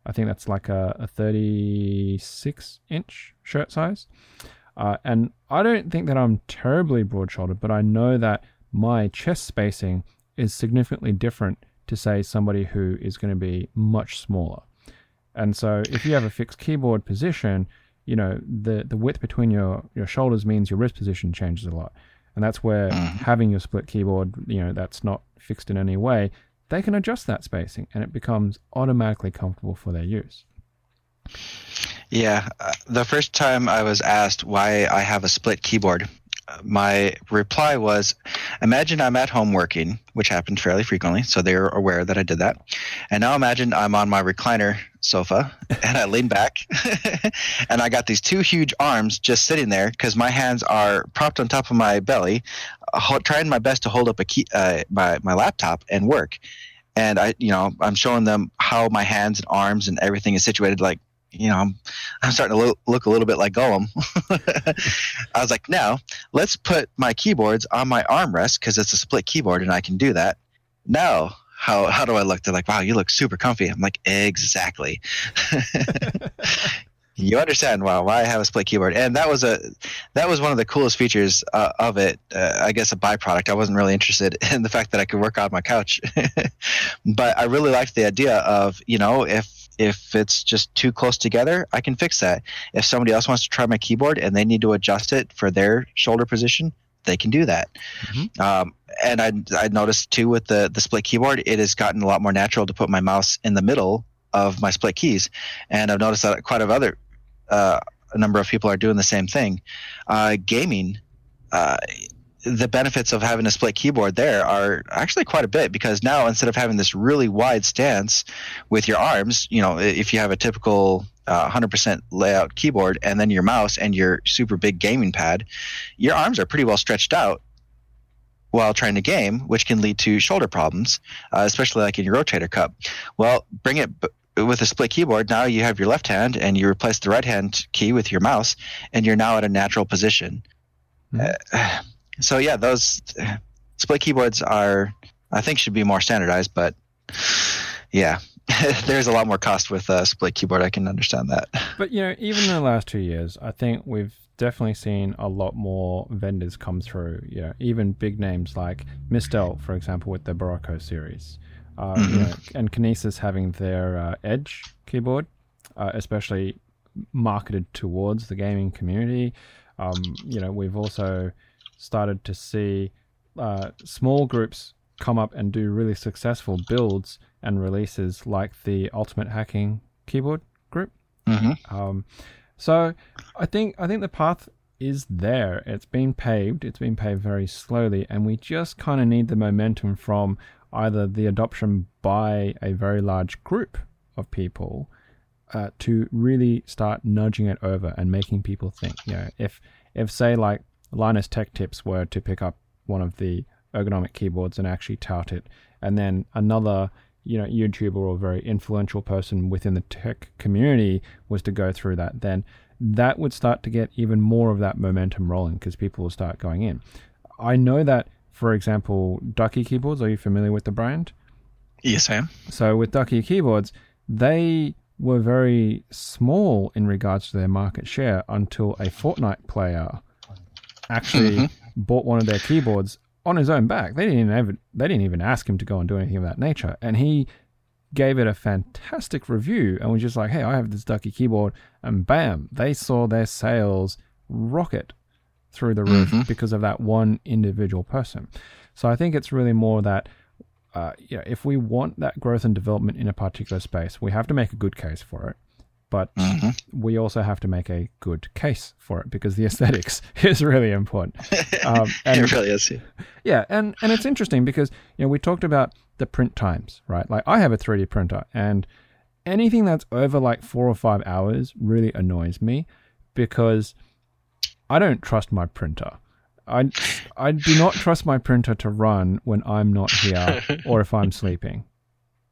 I think that's like a, a 36 inch shirt size. Uh, and I don't think that I'm terribly broad shouldered, but I know that my chest spacing is significantly different to, say, somebody who is going to be much smaller. And so if you have a fixed keyboard position, you know, the, the width between your, your shoulders means your wrist position changes a lot. And that's where Mhm. having your split keyboard, you know, that's not fixed in any way, they can adjust that spacing and it becomes automatically comfortable for their use. Yeah, uh, the first time I was asked why I have a split keyboard, my reply was imagine I'm at home working, which happened fairly frequently, so they're aware that I did that. And now imagine I'm on my recliner sofa and I lean back and I got these two huge arms just sitting there because my hands are propped on top of my belly, trying my best to hold up a key, uh, my, my laptop and work. And I, you know, I'm showing them how my hands and arms and everything is situated like you know, I'm, I'm starting to look, look a little bit like Gollum. I was like, now let's put my keyboards on my armrest because it's a split keyboard and I can do that. Now, how, how do I look? They're like, wow, you look super comfy. I'm like, exactly. you understand why why I have a split keyboard, and that was a that was one of the coolest features uh, of it. Uh, I guess a byproduct. I wasn't really interested in the fact that I could work on my couch, but I really liked the idea of you know if if it's just too close together, I can fix that. If somebody else wants to try my keyboard and they need to adjust it for their shoulder position, they can do that. Mm-hmm. Um, and I I noticed too with the the split keyboard, it has gotten a lot more natural to put my mouse in the middle of my split keys, and I've noticed that quite a other uh, a number of people are doing the same thing. Uh, gaming. Uh, the benefits of having a split keyboard there are actually quite a bit because now instead of having this really wide stance with your arms, you know, if you have a typical uh, 100% layout keyboard and then your mouse and your super big gaming pad, your arms are pretty well stretched out while trying to game, which can lead to shoulder problems, uh, especially like in your rotator cuff. Well, bring it with a split keyboard. Now you have your left hand and you replace the right hand key with your mouse, and you're now at a natural position. Mm-hmm. Uh, so yeah, those split keyboards are I think should be more standardized, but yeah, there's a lot more cost with a split keyboard. I can understand that. But you know, even in the last two years, I think we've definitely seen a lot more vendors come through. You know, even big names like Mistel, for example, with the Barocco series, uh, mm-hmm. know, and Kinesis having their uh, Edge keyboard, uh, especially marketed towards the gaming community. Um, you know, we've also started to see uh, small groups come up and do really successful builds and releases like the Ultimate Hacking Keyboard group. Mm-hmm. Um, so I think I think the path is there. It's been paved. It's been paved very slowly, and we just kind of need the momentum from either the adoption by a very large group of people uh, to really start nudging it over and making people think. You know, if if say like Linus Tech Tips were to pick up one of the ergonomic keyboards and actually tout it, and then another you know YouTuber or very influential person within the tech community was to go through that, then that would start to get even more of that momentum rolling because people will start going in. I know that, for example, Ducky keyboards. Are you familiar with the brand? Yes, I am. So with Ducky keyboards, they were very small in regards to their market share until a Fortnite player actually mm-hmm. bought one of their keyboards on his own back. They didn't even they didn't even ask him to go and do anything of that nature, and he gave it a fantastic review and was just like, "Hey, I have this Ducky keyboard," and bam, they saw their sales rocket through the roof mm-hmm. because of that one individual person. So I think it's really more that. Uh, you know, if we want that growth and development in a particular space, we have to make a good case for it but mm-hmm. we also have to make a good case for it because the aesthetics is really important. Um, and, it really is. Yeah, and and it's interesting because you know we talked about the print times, right? Like I have a 3D printer, and anything that's over like four or five hours really annoys me because I don't trust my printer. I I do not trust my printer to run when I'm not here or if I'm sleeping,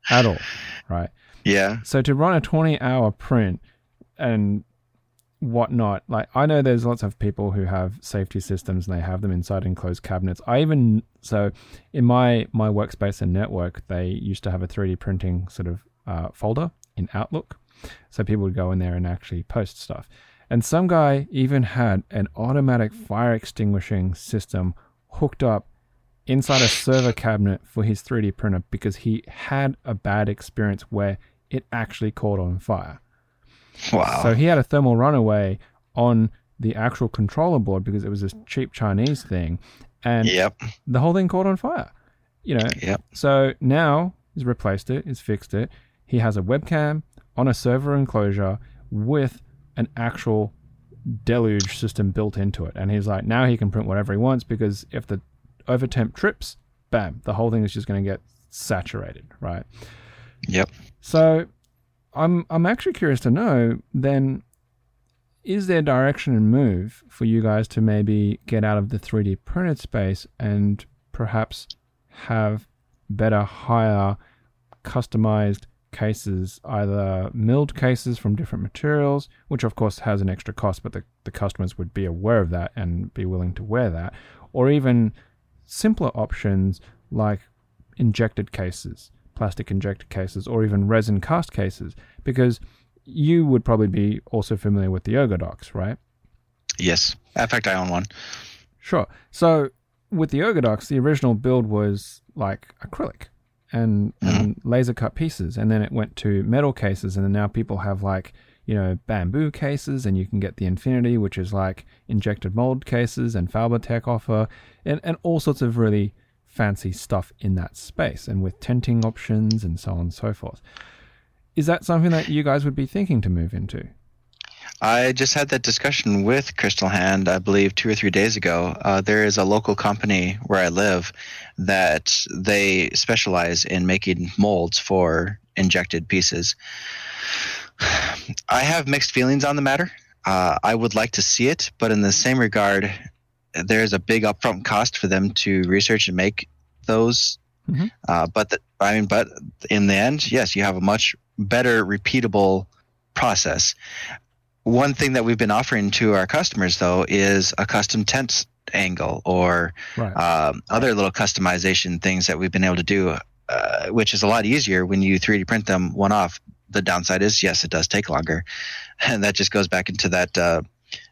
at all, right? Yeah. So to run a 20 hour print and whatnot, like I know there's lots of people who have safety systems and they have them inside enclosed cabinets. I even so in my my workspace and network, they used to have a 3D printing sort of uh, folder in Outlook, so people would go in there and actually post stuff. And some guy even had an automatic fire extinguishing system hooked up inside a server cabinet for his 3D printer because he had a bad experience where it actually caught on fire. Wow. So he had a thermal runaway on the actual controller board because it was this cheap Chinese thing. And yep. the whole thing caught on fire. You know. Yep. So now he's replaced it, he's fixed it. He has a webcam on a server enclosure with an actual deluge system built into it. And he's like, now he can print whatever he wants because if the overtemp trips, bam, the whole thing is just going to get saturated, right? Yep. So I'm I'm actually curious to know then is there direction and move for you guys to maybe get out of the 3D printed space and perhaps have better, higher, customized cases, either milled cases from different materials, which of course has an extra cost, but the, the customers would be aware of that and be willing to wear that, or even simpler options like injected cases, plastic injected cases, or even resin cast cases, because you would probably be also familiar with the Ergodox, right? Yes. In fact, I own one. Sure. So with the Ergodox, the original build was like acrylic and, Mm-hmm. and laser cut pieces, and then it went to metal cases, and now people have like you know bamboo cases, and you can get the Infinity, which is like injected mold cases, and Falbatech offer, and and all sorts of really fancy stuff in that space, and with tenting options and so on and so forth. Is that something that you guys would be thinking to move into? I just had that discussion with Crystal Hand, I believe, two or three days ago. Uh, there is a local company where I live that they specialize in making molds for injected pieces. I have mixed feelings on the matter. Uh, I would like to see it, but in the same regard, there's a big upfront cost for them to research and make those. Mhm. Uh, but the, I mean, but in the end, yes, you have a much better, repeatable process. One thing that we've been offering to our customers, though, is a custom tent angle or Right. um, other little customization things that we've been able to do, uh, which is a lot easier when you 3D print them one off. The downside is, yes, it does take longer, and that just goes back into that uh,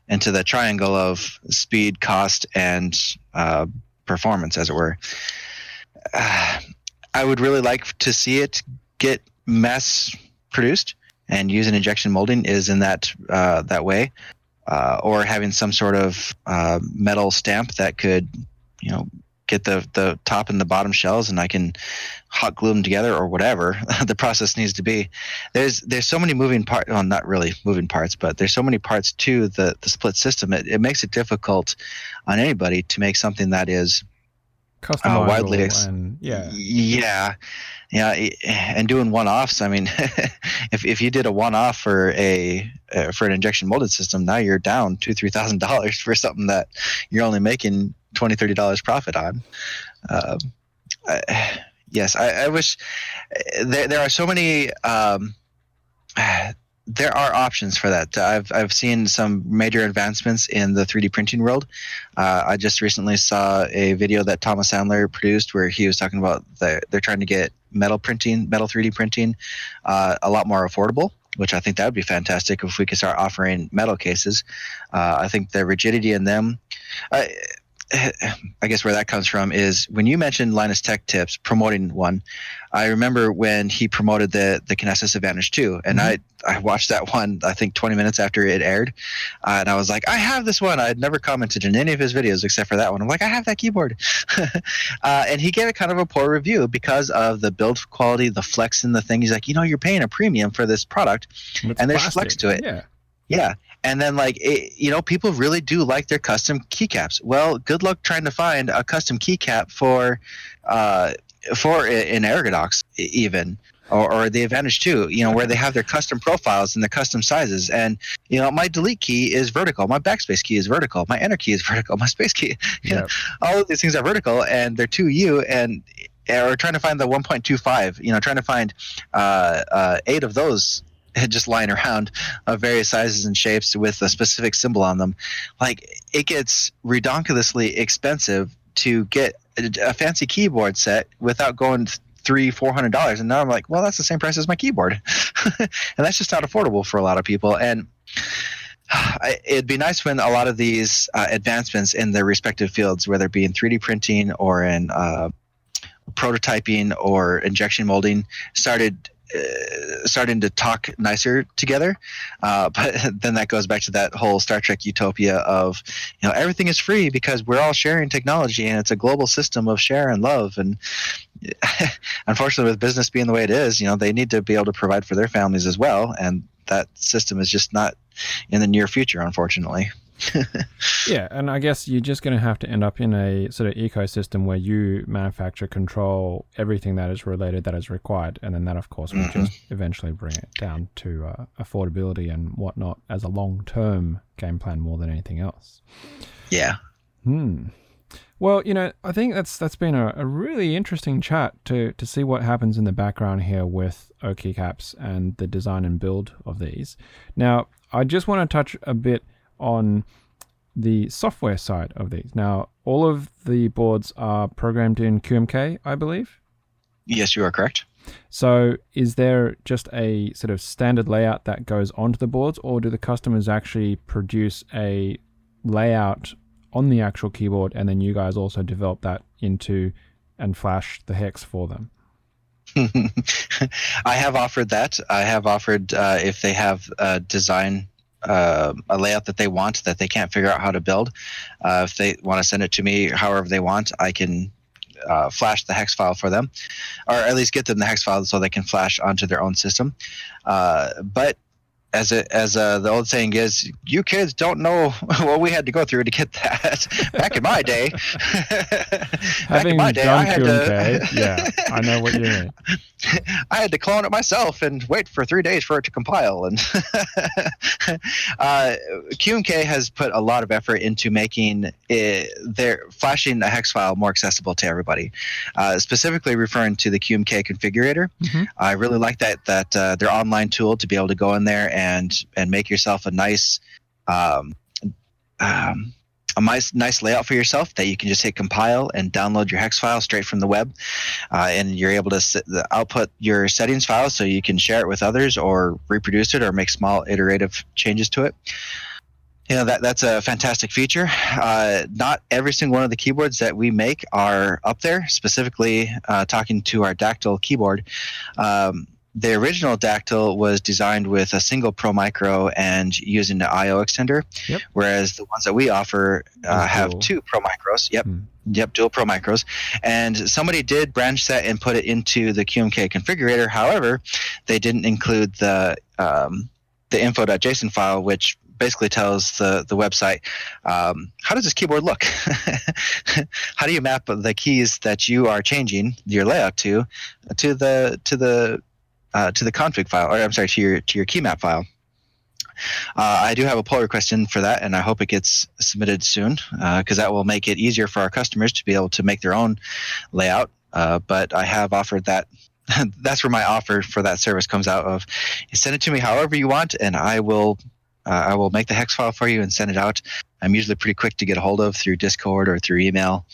into the triangle of speed, cost, and uh, performance, as it were. I would really like to see it get mass produced, and using injection molding is in that uh, that way, uh, or having some sort of uh, metal stamp that could, you know, get the the top and the bottom shells, and I can hot glue them together or whatever the process needs to be. There's there's so many moving parts. Well, not really moving parts, but there's so many parts to the the split system. It, it makes it difficult on anybody to make something that is Customizable widely ex- and yeah. yeah, yeah, and doing one-offs. I mean, if if you did a one-off for a uh, for an injection molded system, now you're down two three thousand dollars for something that you're only making 20 30 dollars profit on. Um, I, yes, I, I wish there there are so many. Um, there are options for that. I've I've seen some major advancements in the 3D printing world. Uh, I just recently saw a video that Thomas Sanladerer produced where he was talking about the, they're trying to get metal printing, metal 3D printing, uh, a lot more affordable. Which I think that would be fantastic if we could start offering metal cases. Uh, I think the rigidity in them. I, guess where that comes from is when you mentioned Linus Tech Tips promoting one. I remember when he promoted the the Kinesis Advantage 2, and I I watched that one I think 20 minutes after it aired, uh, and I was like, I have this one. I had never commented in any of his videos except for that one. I'm like, I have that keyboard, uh, and he gave it kind of a poor review because of the build quality, the flex in the thing. He's like, you know, you're paying a premium for this product, It's and there's plastic. flex to it. Yeah. yeah. And then, like, it, you know, people really do like their custom keycaps. Well, good luck trying to find a custom keycap for, uh, for an Ergodox even, or, or the Advantage too you know, where they have their custom profiles and their custom sizes. And, you know, my delete key is vertical. My backspace key is vertical. My enter key is vertical. My space key, you know, all of these things are vertical and they're 2U and, or trying to find the 1.25, you know, trying to find uh, uh, eight of those just lying around of various sizes and shapes with a specific symbol on them. Like it gets redonkulously expensive to get a, a fancy keyboard set without going th- three, four hundred dollars. And now I'm like, well, that's the same price as my keyboard, and that's just not affordable for a lot of people. And it'd be nice when a lot of these uh, advancements in their respective fields, whether it be in 3D printing or in uh, prototyping or injection molding, started starting to talk nicer together. Uh, but then that goes back to that whole Star Trek utopia of, you know, everything is free because we're all sharing technology and it's a global system of share and love. And unfortunately, with business being the way it is, you know, they need to be able to provide for their families as well. And that system is just not in the near future, unfortunately. Yeah, and I guess you're just going to have to end up in a sort of ecosystem where you manufacture, control everything that is related that is required, and then that, of course, will mm-hmm. just eventually bring it down to uh, affordability and whatnot as a long-term game plan more than anything else. Yeah. Hmm. Well, you know, I think that's that's been a, a, really interesting chat to to see what happens in the background here with OKeyCaps and the design and build of these. Now, I just want to touch a bit on the software side of these. Now, all of the boards are programmed in QMK, I believe. Yes, you are correct. So, is there just a sort of standard layout that goes onto the boards, or do the customers actually produce a layout on the actual keyboard and then you guys also develop that into and flash the hex for them? I have offered that. I have offered uh, if they have a design uh, a layout that they want that they can't figure out how to build. Uh, if they want to send it to me however they want, I can uh, flash the hex file for them, or at least get them the hex file so they can flash onto their own system. Uh, but as a, as a, the old saying is, you kids don't know what we had to go through to get that. Back in my day, back in my day, I had to. yeah, I know what you mean. I had to clone it myself and wait for three days for it to compile. And uh, QMK has put a lot of effort into making it, their flashing a hex file more accessible to everybody. Uh, specifically referring to the QMK configurator, mm-hmm. I really like that that uh, their online tool to be able to go in there and and make yourself a nice. Um, um, a nice nice layout for yourself that you can just hit compile and download your hex file straight from the web, uh, and you're able to set, output your settings file so you can share it with others or reproduce it or make small iterative changes to it. You know that that's a fantastic feature. Uh, not every single one of the keyboards that we make are up there. Specifically, uh, talking to our Dactyl keyboard. Um, the original Dactyl was designed with a single Pro Micro and using the I/O extender, yep. whereas the ones that we offer uh, have two Pro Micros. Yep, mm. yep, dual Pro Micros. And somebody did branch that and put it into the QMK configurator. However, they didn't include the um, the info.json file, which basically tells the the website um, how does this keyboard look how do you map the keys that you are changing your layout to to the to the uh, to the config file, or I'm sorry, to your to your key map file. Uh, I do have a pull request in for that, and I hope it gets submitted soon because uh, that will make it easier for our customers to be able to make their own layout. Uh, but I have offered that. that's where my offer for that service comes out of. Send it to me however you want, and I will uh, I will make the hex file for you and send it out. I'm usually pretty quick to get a hold of through Discord or through email.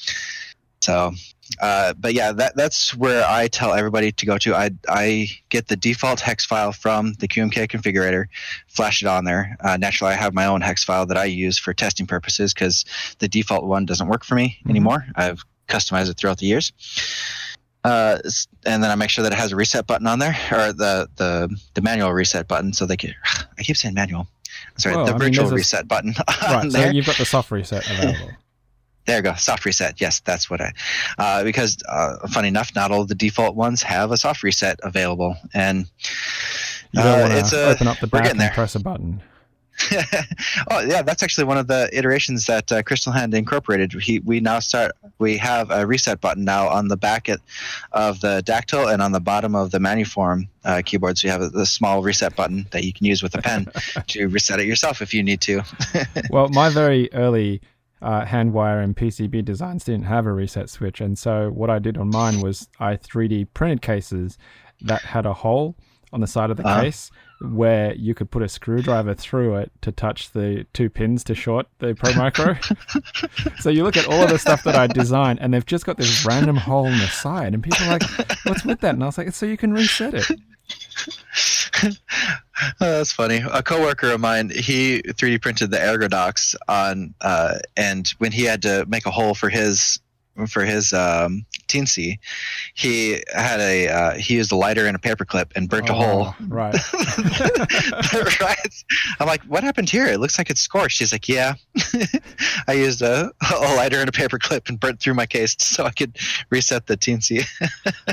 So uh, but yeah, that that's where I tell everybody to go to. I I get the default hex file from the QMK configurator, flash it on there. Uh, naturally, I have my own hex file that I use for testing purposes because the default one doesn't work for me mm-hmm. anymore. I've customized it throughout the years. Uh, and then I make sure that it has a reset button on there, or the the, the manual reset button, so they can. I keep saying manual. Sorry, well, the I virtual mean, reset a, button. right, so you've got the soft reset available. There you go, soft reset. Yes, that's what I. Uh, because uh, funny enough, not all the default ones have a soft reset available, and uh, it's a, open up the back and there. press a button. oh yeah, that's actually one of the iterations that uh, Crystal Hand incorporated. He, we now start. We have a reset button now on the back of the Dactyl and on the bottom of the Manuform uh, keyboards. You have a, a, small reset button that you can use with a pen to reset it yourself if you need to. well, my very early uh, handwire and PCB designs didn't have a reset switch. And so what I did on mine was I 3D printed cases that had a hole on the side of the uh-huh. case where you could put a screwdriver through it to touch the two pins to short the Pro Micro. so you look at all of the stuff that I designed, and they've just got this random hole in the side, and people are like, "What's with that?" And I was like, "It's so you can reset it." oh, that's funny. A coworker of mine, he 3D printed the Ergodox on, uh, and when he had to make a hole for his for his um, teensy, he had a uh, he used a lighter and a paperclip and burnt oh, a hole. Right. right. I'm like, what happened here? It looks like it's scorched. He's like, yeah. I used a, a lighter and a paperclip and burnt through my case so I could reset the teensy.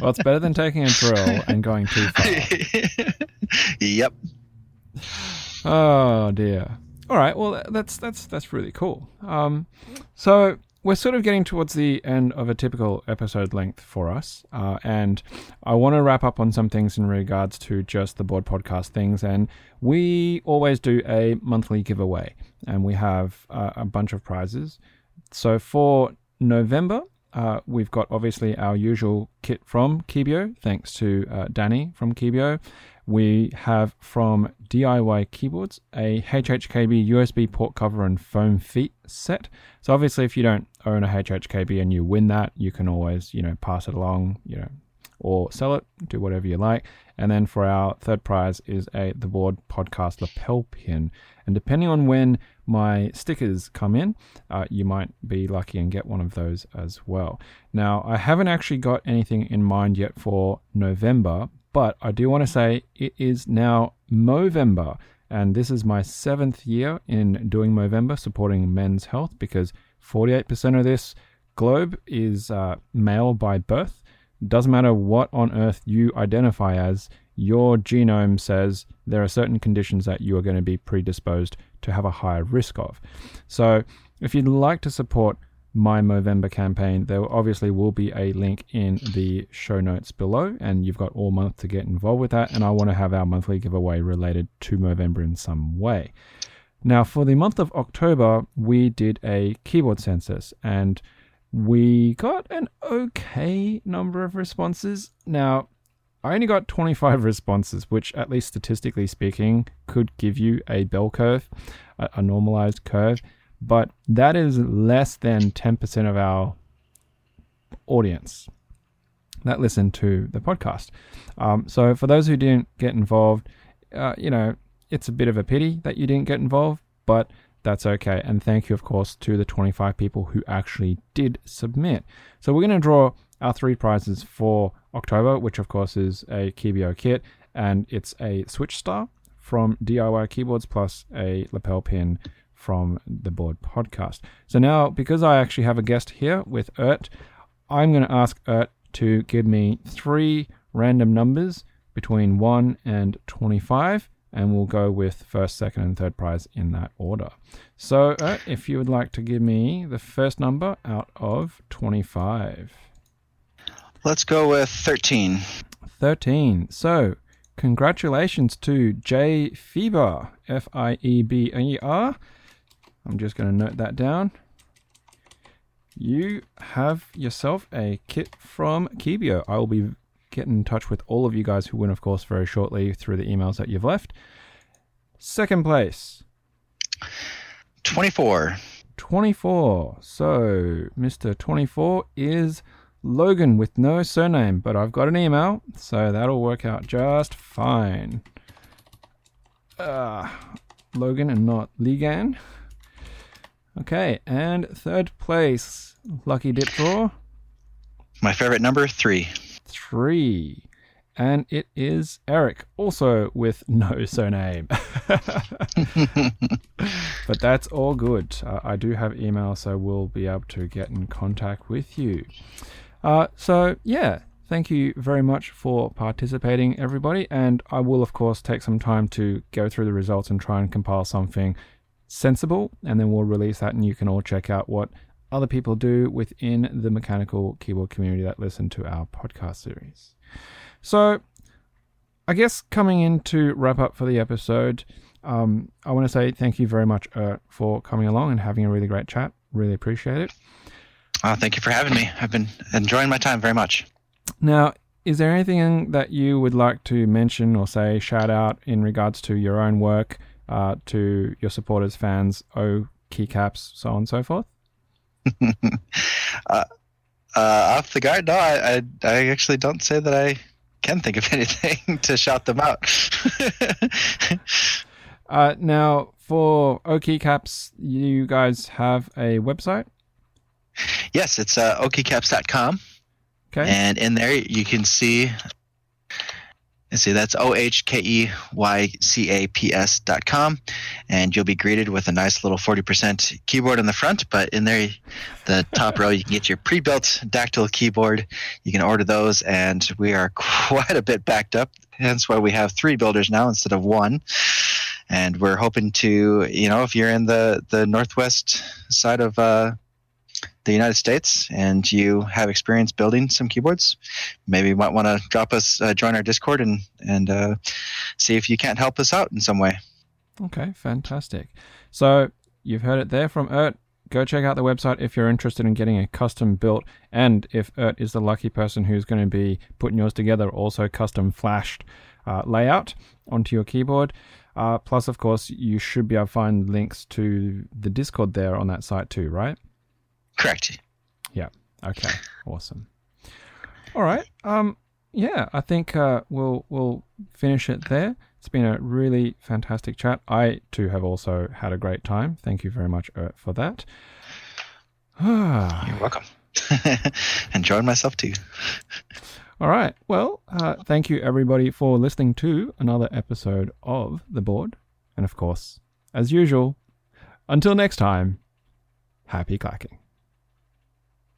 well, it's better than taking a drill and going too far. yep. Oh dear. All right. Well, that's that's that's really cool. Um, so we're sort of getting towards the end of a typical episode length for us, uh, and I want to wrap up on some things in regards to just the board podcast things. And we always do a monthly giveaway, and we have uh, a bunch of prizes. So for November, uh, we've got obviously our usual kit from Keebio, thanks to uh, Danny from Keebio. We have from DIY Keyboards a HHKB USB port cover and foam feet set. So obviously, if you don't own a HHKB and you win that, you can always you know pass it along, you know, or sell it, do whatever you like. And then for our third prize is a the board podcast lapel pin. And depending on when my stickers come in, uh, you might be lucky and get one of those as well. Now, I haven't actually got anything in mind yet for November, but I do want to say it is now Movember, and this is my seventh year in doing Movember, supporting men's health, because 48% of this globe is uh, male by birth. Doesn't matter what on earth you identify as, your genome says there are certain conditions that you are going to be predisposed to have a higher risk of. So, if you'd like to support my Movember campaign, there obviously will be a link in the show notes below, and you've got all month to get involved with that. And I want to have our monthly giveaway related to Movember in some way. Now, for the month of October, we did a keyboard census and we got an okay number of responses. Now, I only got 25 responses, which, at least statistically speaking, could give you a bell curve, a, a normalized curve but that is less than 10% of our audience that listened to the podcast. Um, so for those who didn't get involved, uh, you know, it's a bit of a pity that you didn't get involved, but that's okay. And thank you, of course, to the 25 people who actually did submit. So we're going to draw our three prizes for October, which of course is a Keebio kit, and it's a Switch Star from DIY Keyboards plus a lapel pin from the board podcast. So now, because I actually have a guest here with Ert, I'm going to ask Ert to give me three random numbers between 1 and 25, and we'll go with first, second, and third prize in that order. So, Ert, if you would like to give me the first number out of 25. Let's go with 13. 13. So, congratulations to Jay Fieber, F I E B E R. I'm just going to note that down. You have yourself a kit from Keebio. I will be getting in touch with all of you guys who win, of course, very shortly through the emails that you've left. Second place 24. 24. So, Mr. 24 is Logan with no surname, but I've got an email, so that'll work out just fine. Uh, Logan and not Ligan. Okay, and third place, lucky dip draw. My favorite number, three. Three. And it is Eric, also with no surname. but that's all good. Uh, I do have email, so we'll be able to get in contact with you. Uh, so, yeah, thank you very much for participating, everybody. And I will, of course, take some time to go through the results and try and compile something sensible, and then we'll release that, and you can all check out what other people do within the mechanical keyboard community that listen to our podcast series. So, I guess coming in to wrap up for the episode, um, I want to say thank you very much uh, for coming along and having a really great chat. Really appreciate it. Uh, thank you for having me. I've been enjoying my time very much. Now, is there anything that you would like to mention or say, shout out in regards to your own work uh, to your supporters, fans, O keycaps, so on and so forth? uh, uh, off the guard, no, I, I, I actually don't say that I can think of anything to shout them out. uh, now, for O keycaps, you guys have a website? Yes, it's uh, ohkeycaps.com. Okay. And in there, you can see and see that's O H K E Y C A P S dot com. And you'll be greeted with a nice little 40% keyboard in the front. But in there, the top row, you can get your pre built Dactyl keyboard. You can order those. And we are quite a bit backed up. Hence why we have three builders now instead of one. and we're hoping to, you know, if you're in the the northwest side of uh, the United States and you have experience building some keyboards, maybe you might want to drop us, uh, join our Discord, and and uh, see if you can't help us out in some way. Okay, fantastic. So you've heard it there from Ert. Go check out the website if you're interested in getting a custom built, and if Ert is the lucky person who's going to be putting yours together, also custom flashed uh, layout onto your keyboard. Uh, plus, of course, you should be able to find links to the Discord there on that site too, right? Correct. Yeah. Okay. Awesome. All right. Um. Yeah, I think uh, we'll we'll finish it there. It's been a really fantastic chat. I too have also had a great time. Thank you very much Ert, for that. You're welcome. Enjoyed myself too. All right. Well, uh, thank you everybody for listening to another episode of The Board. And of course, as usual, until next time, happy clacking.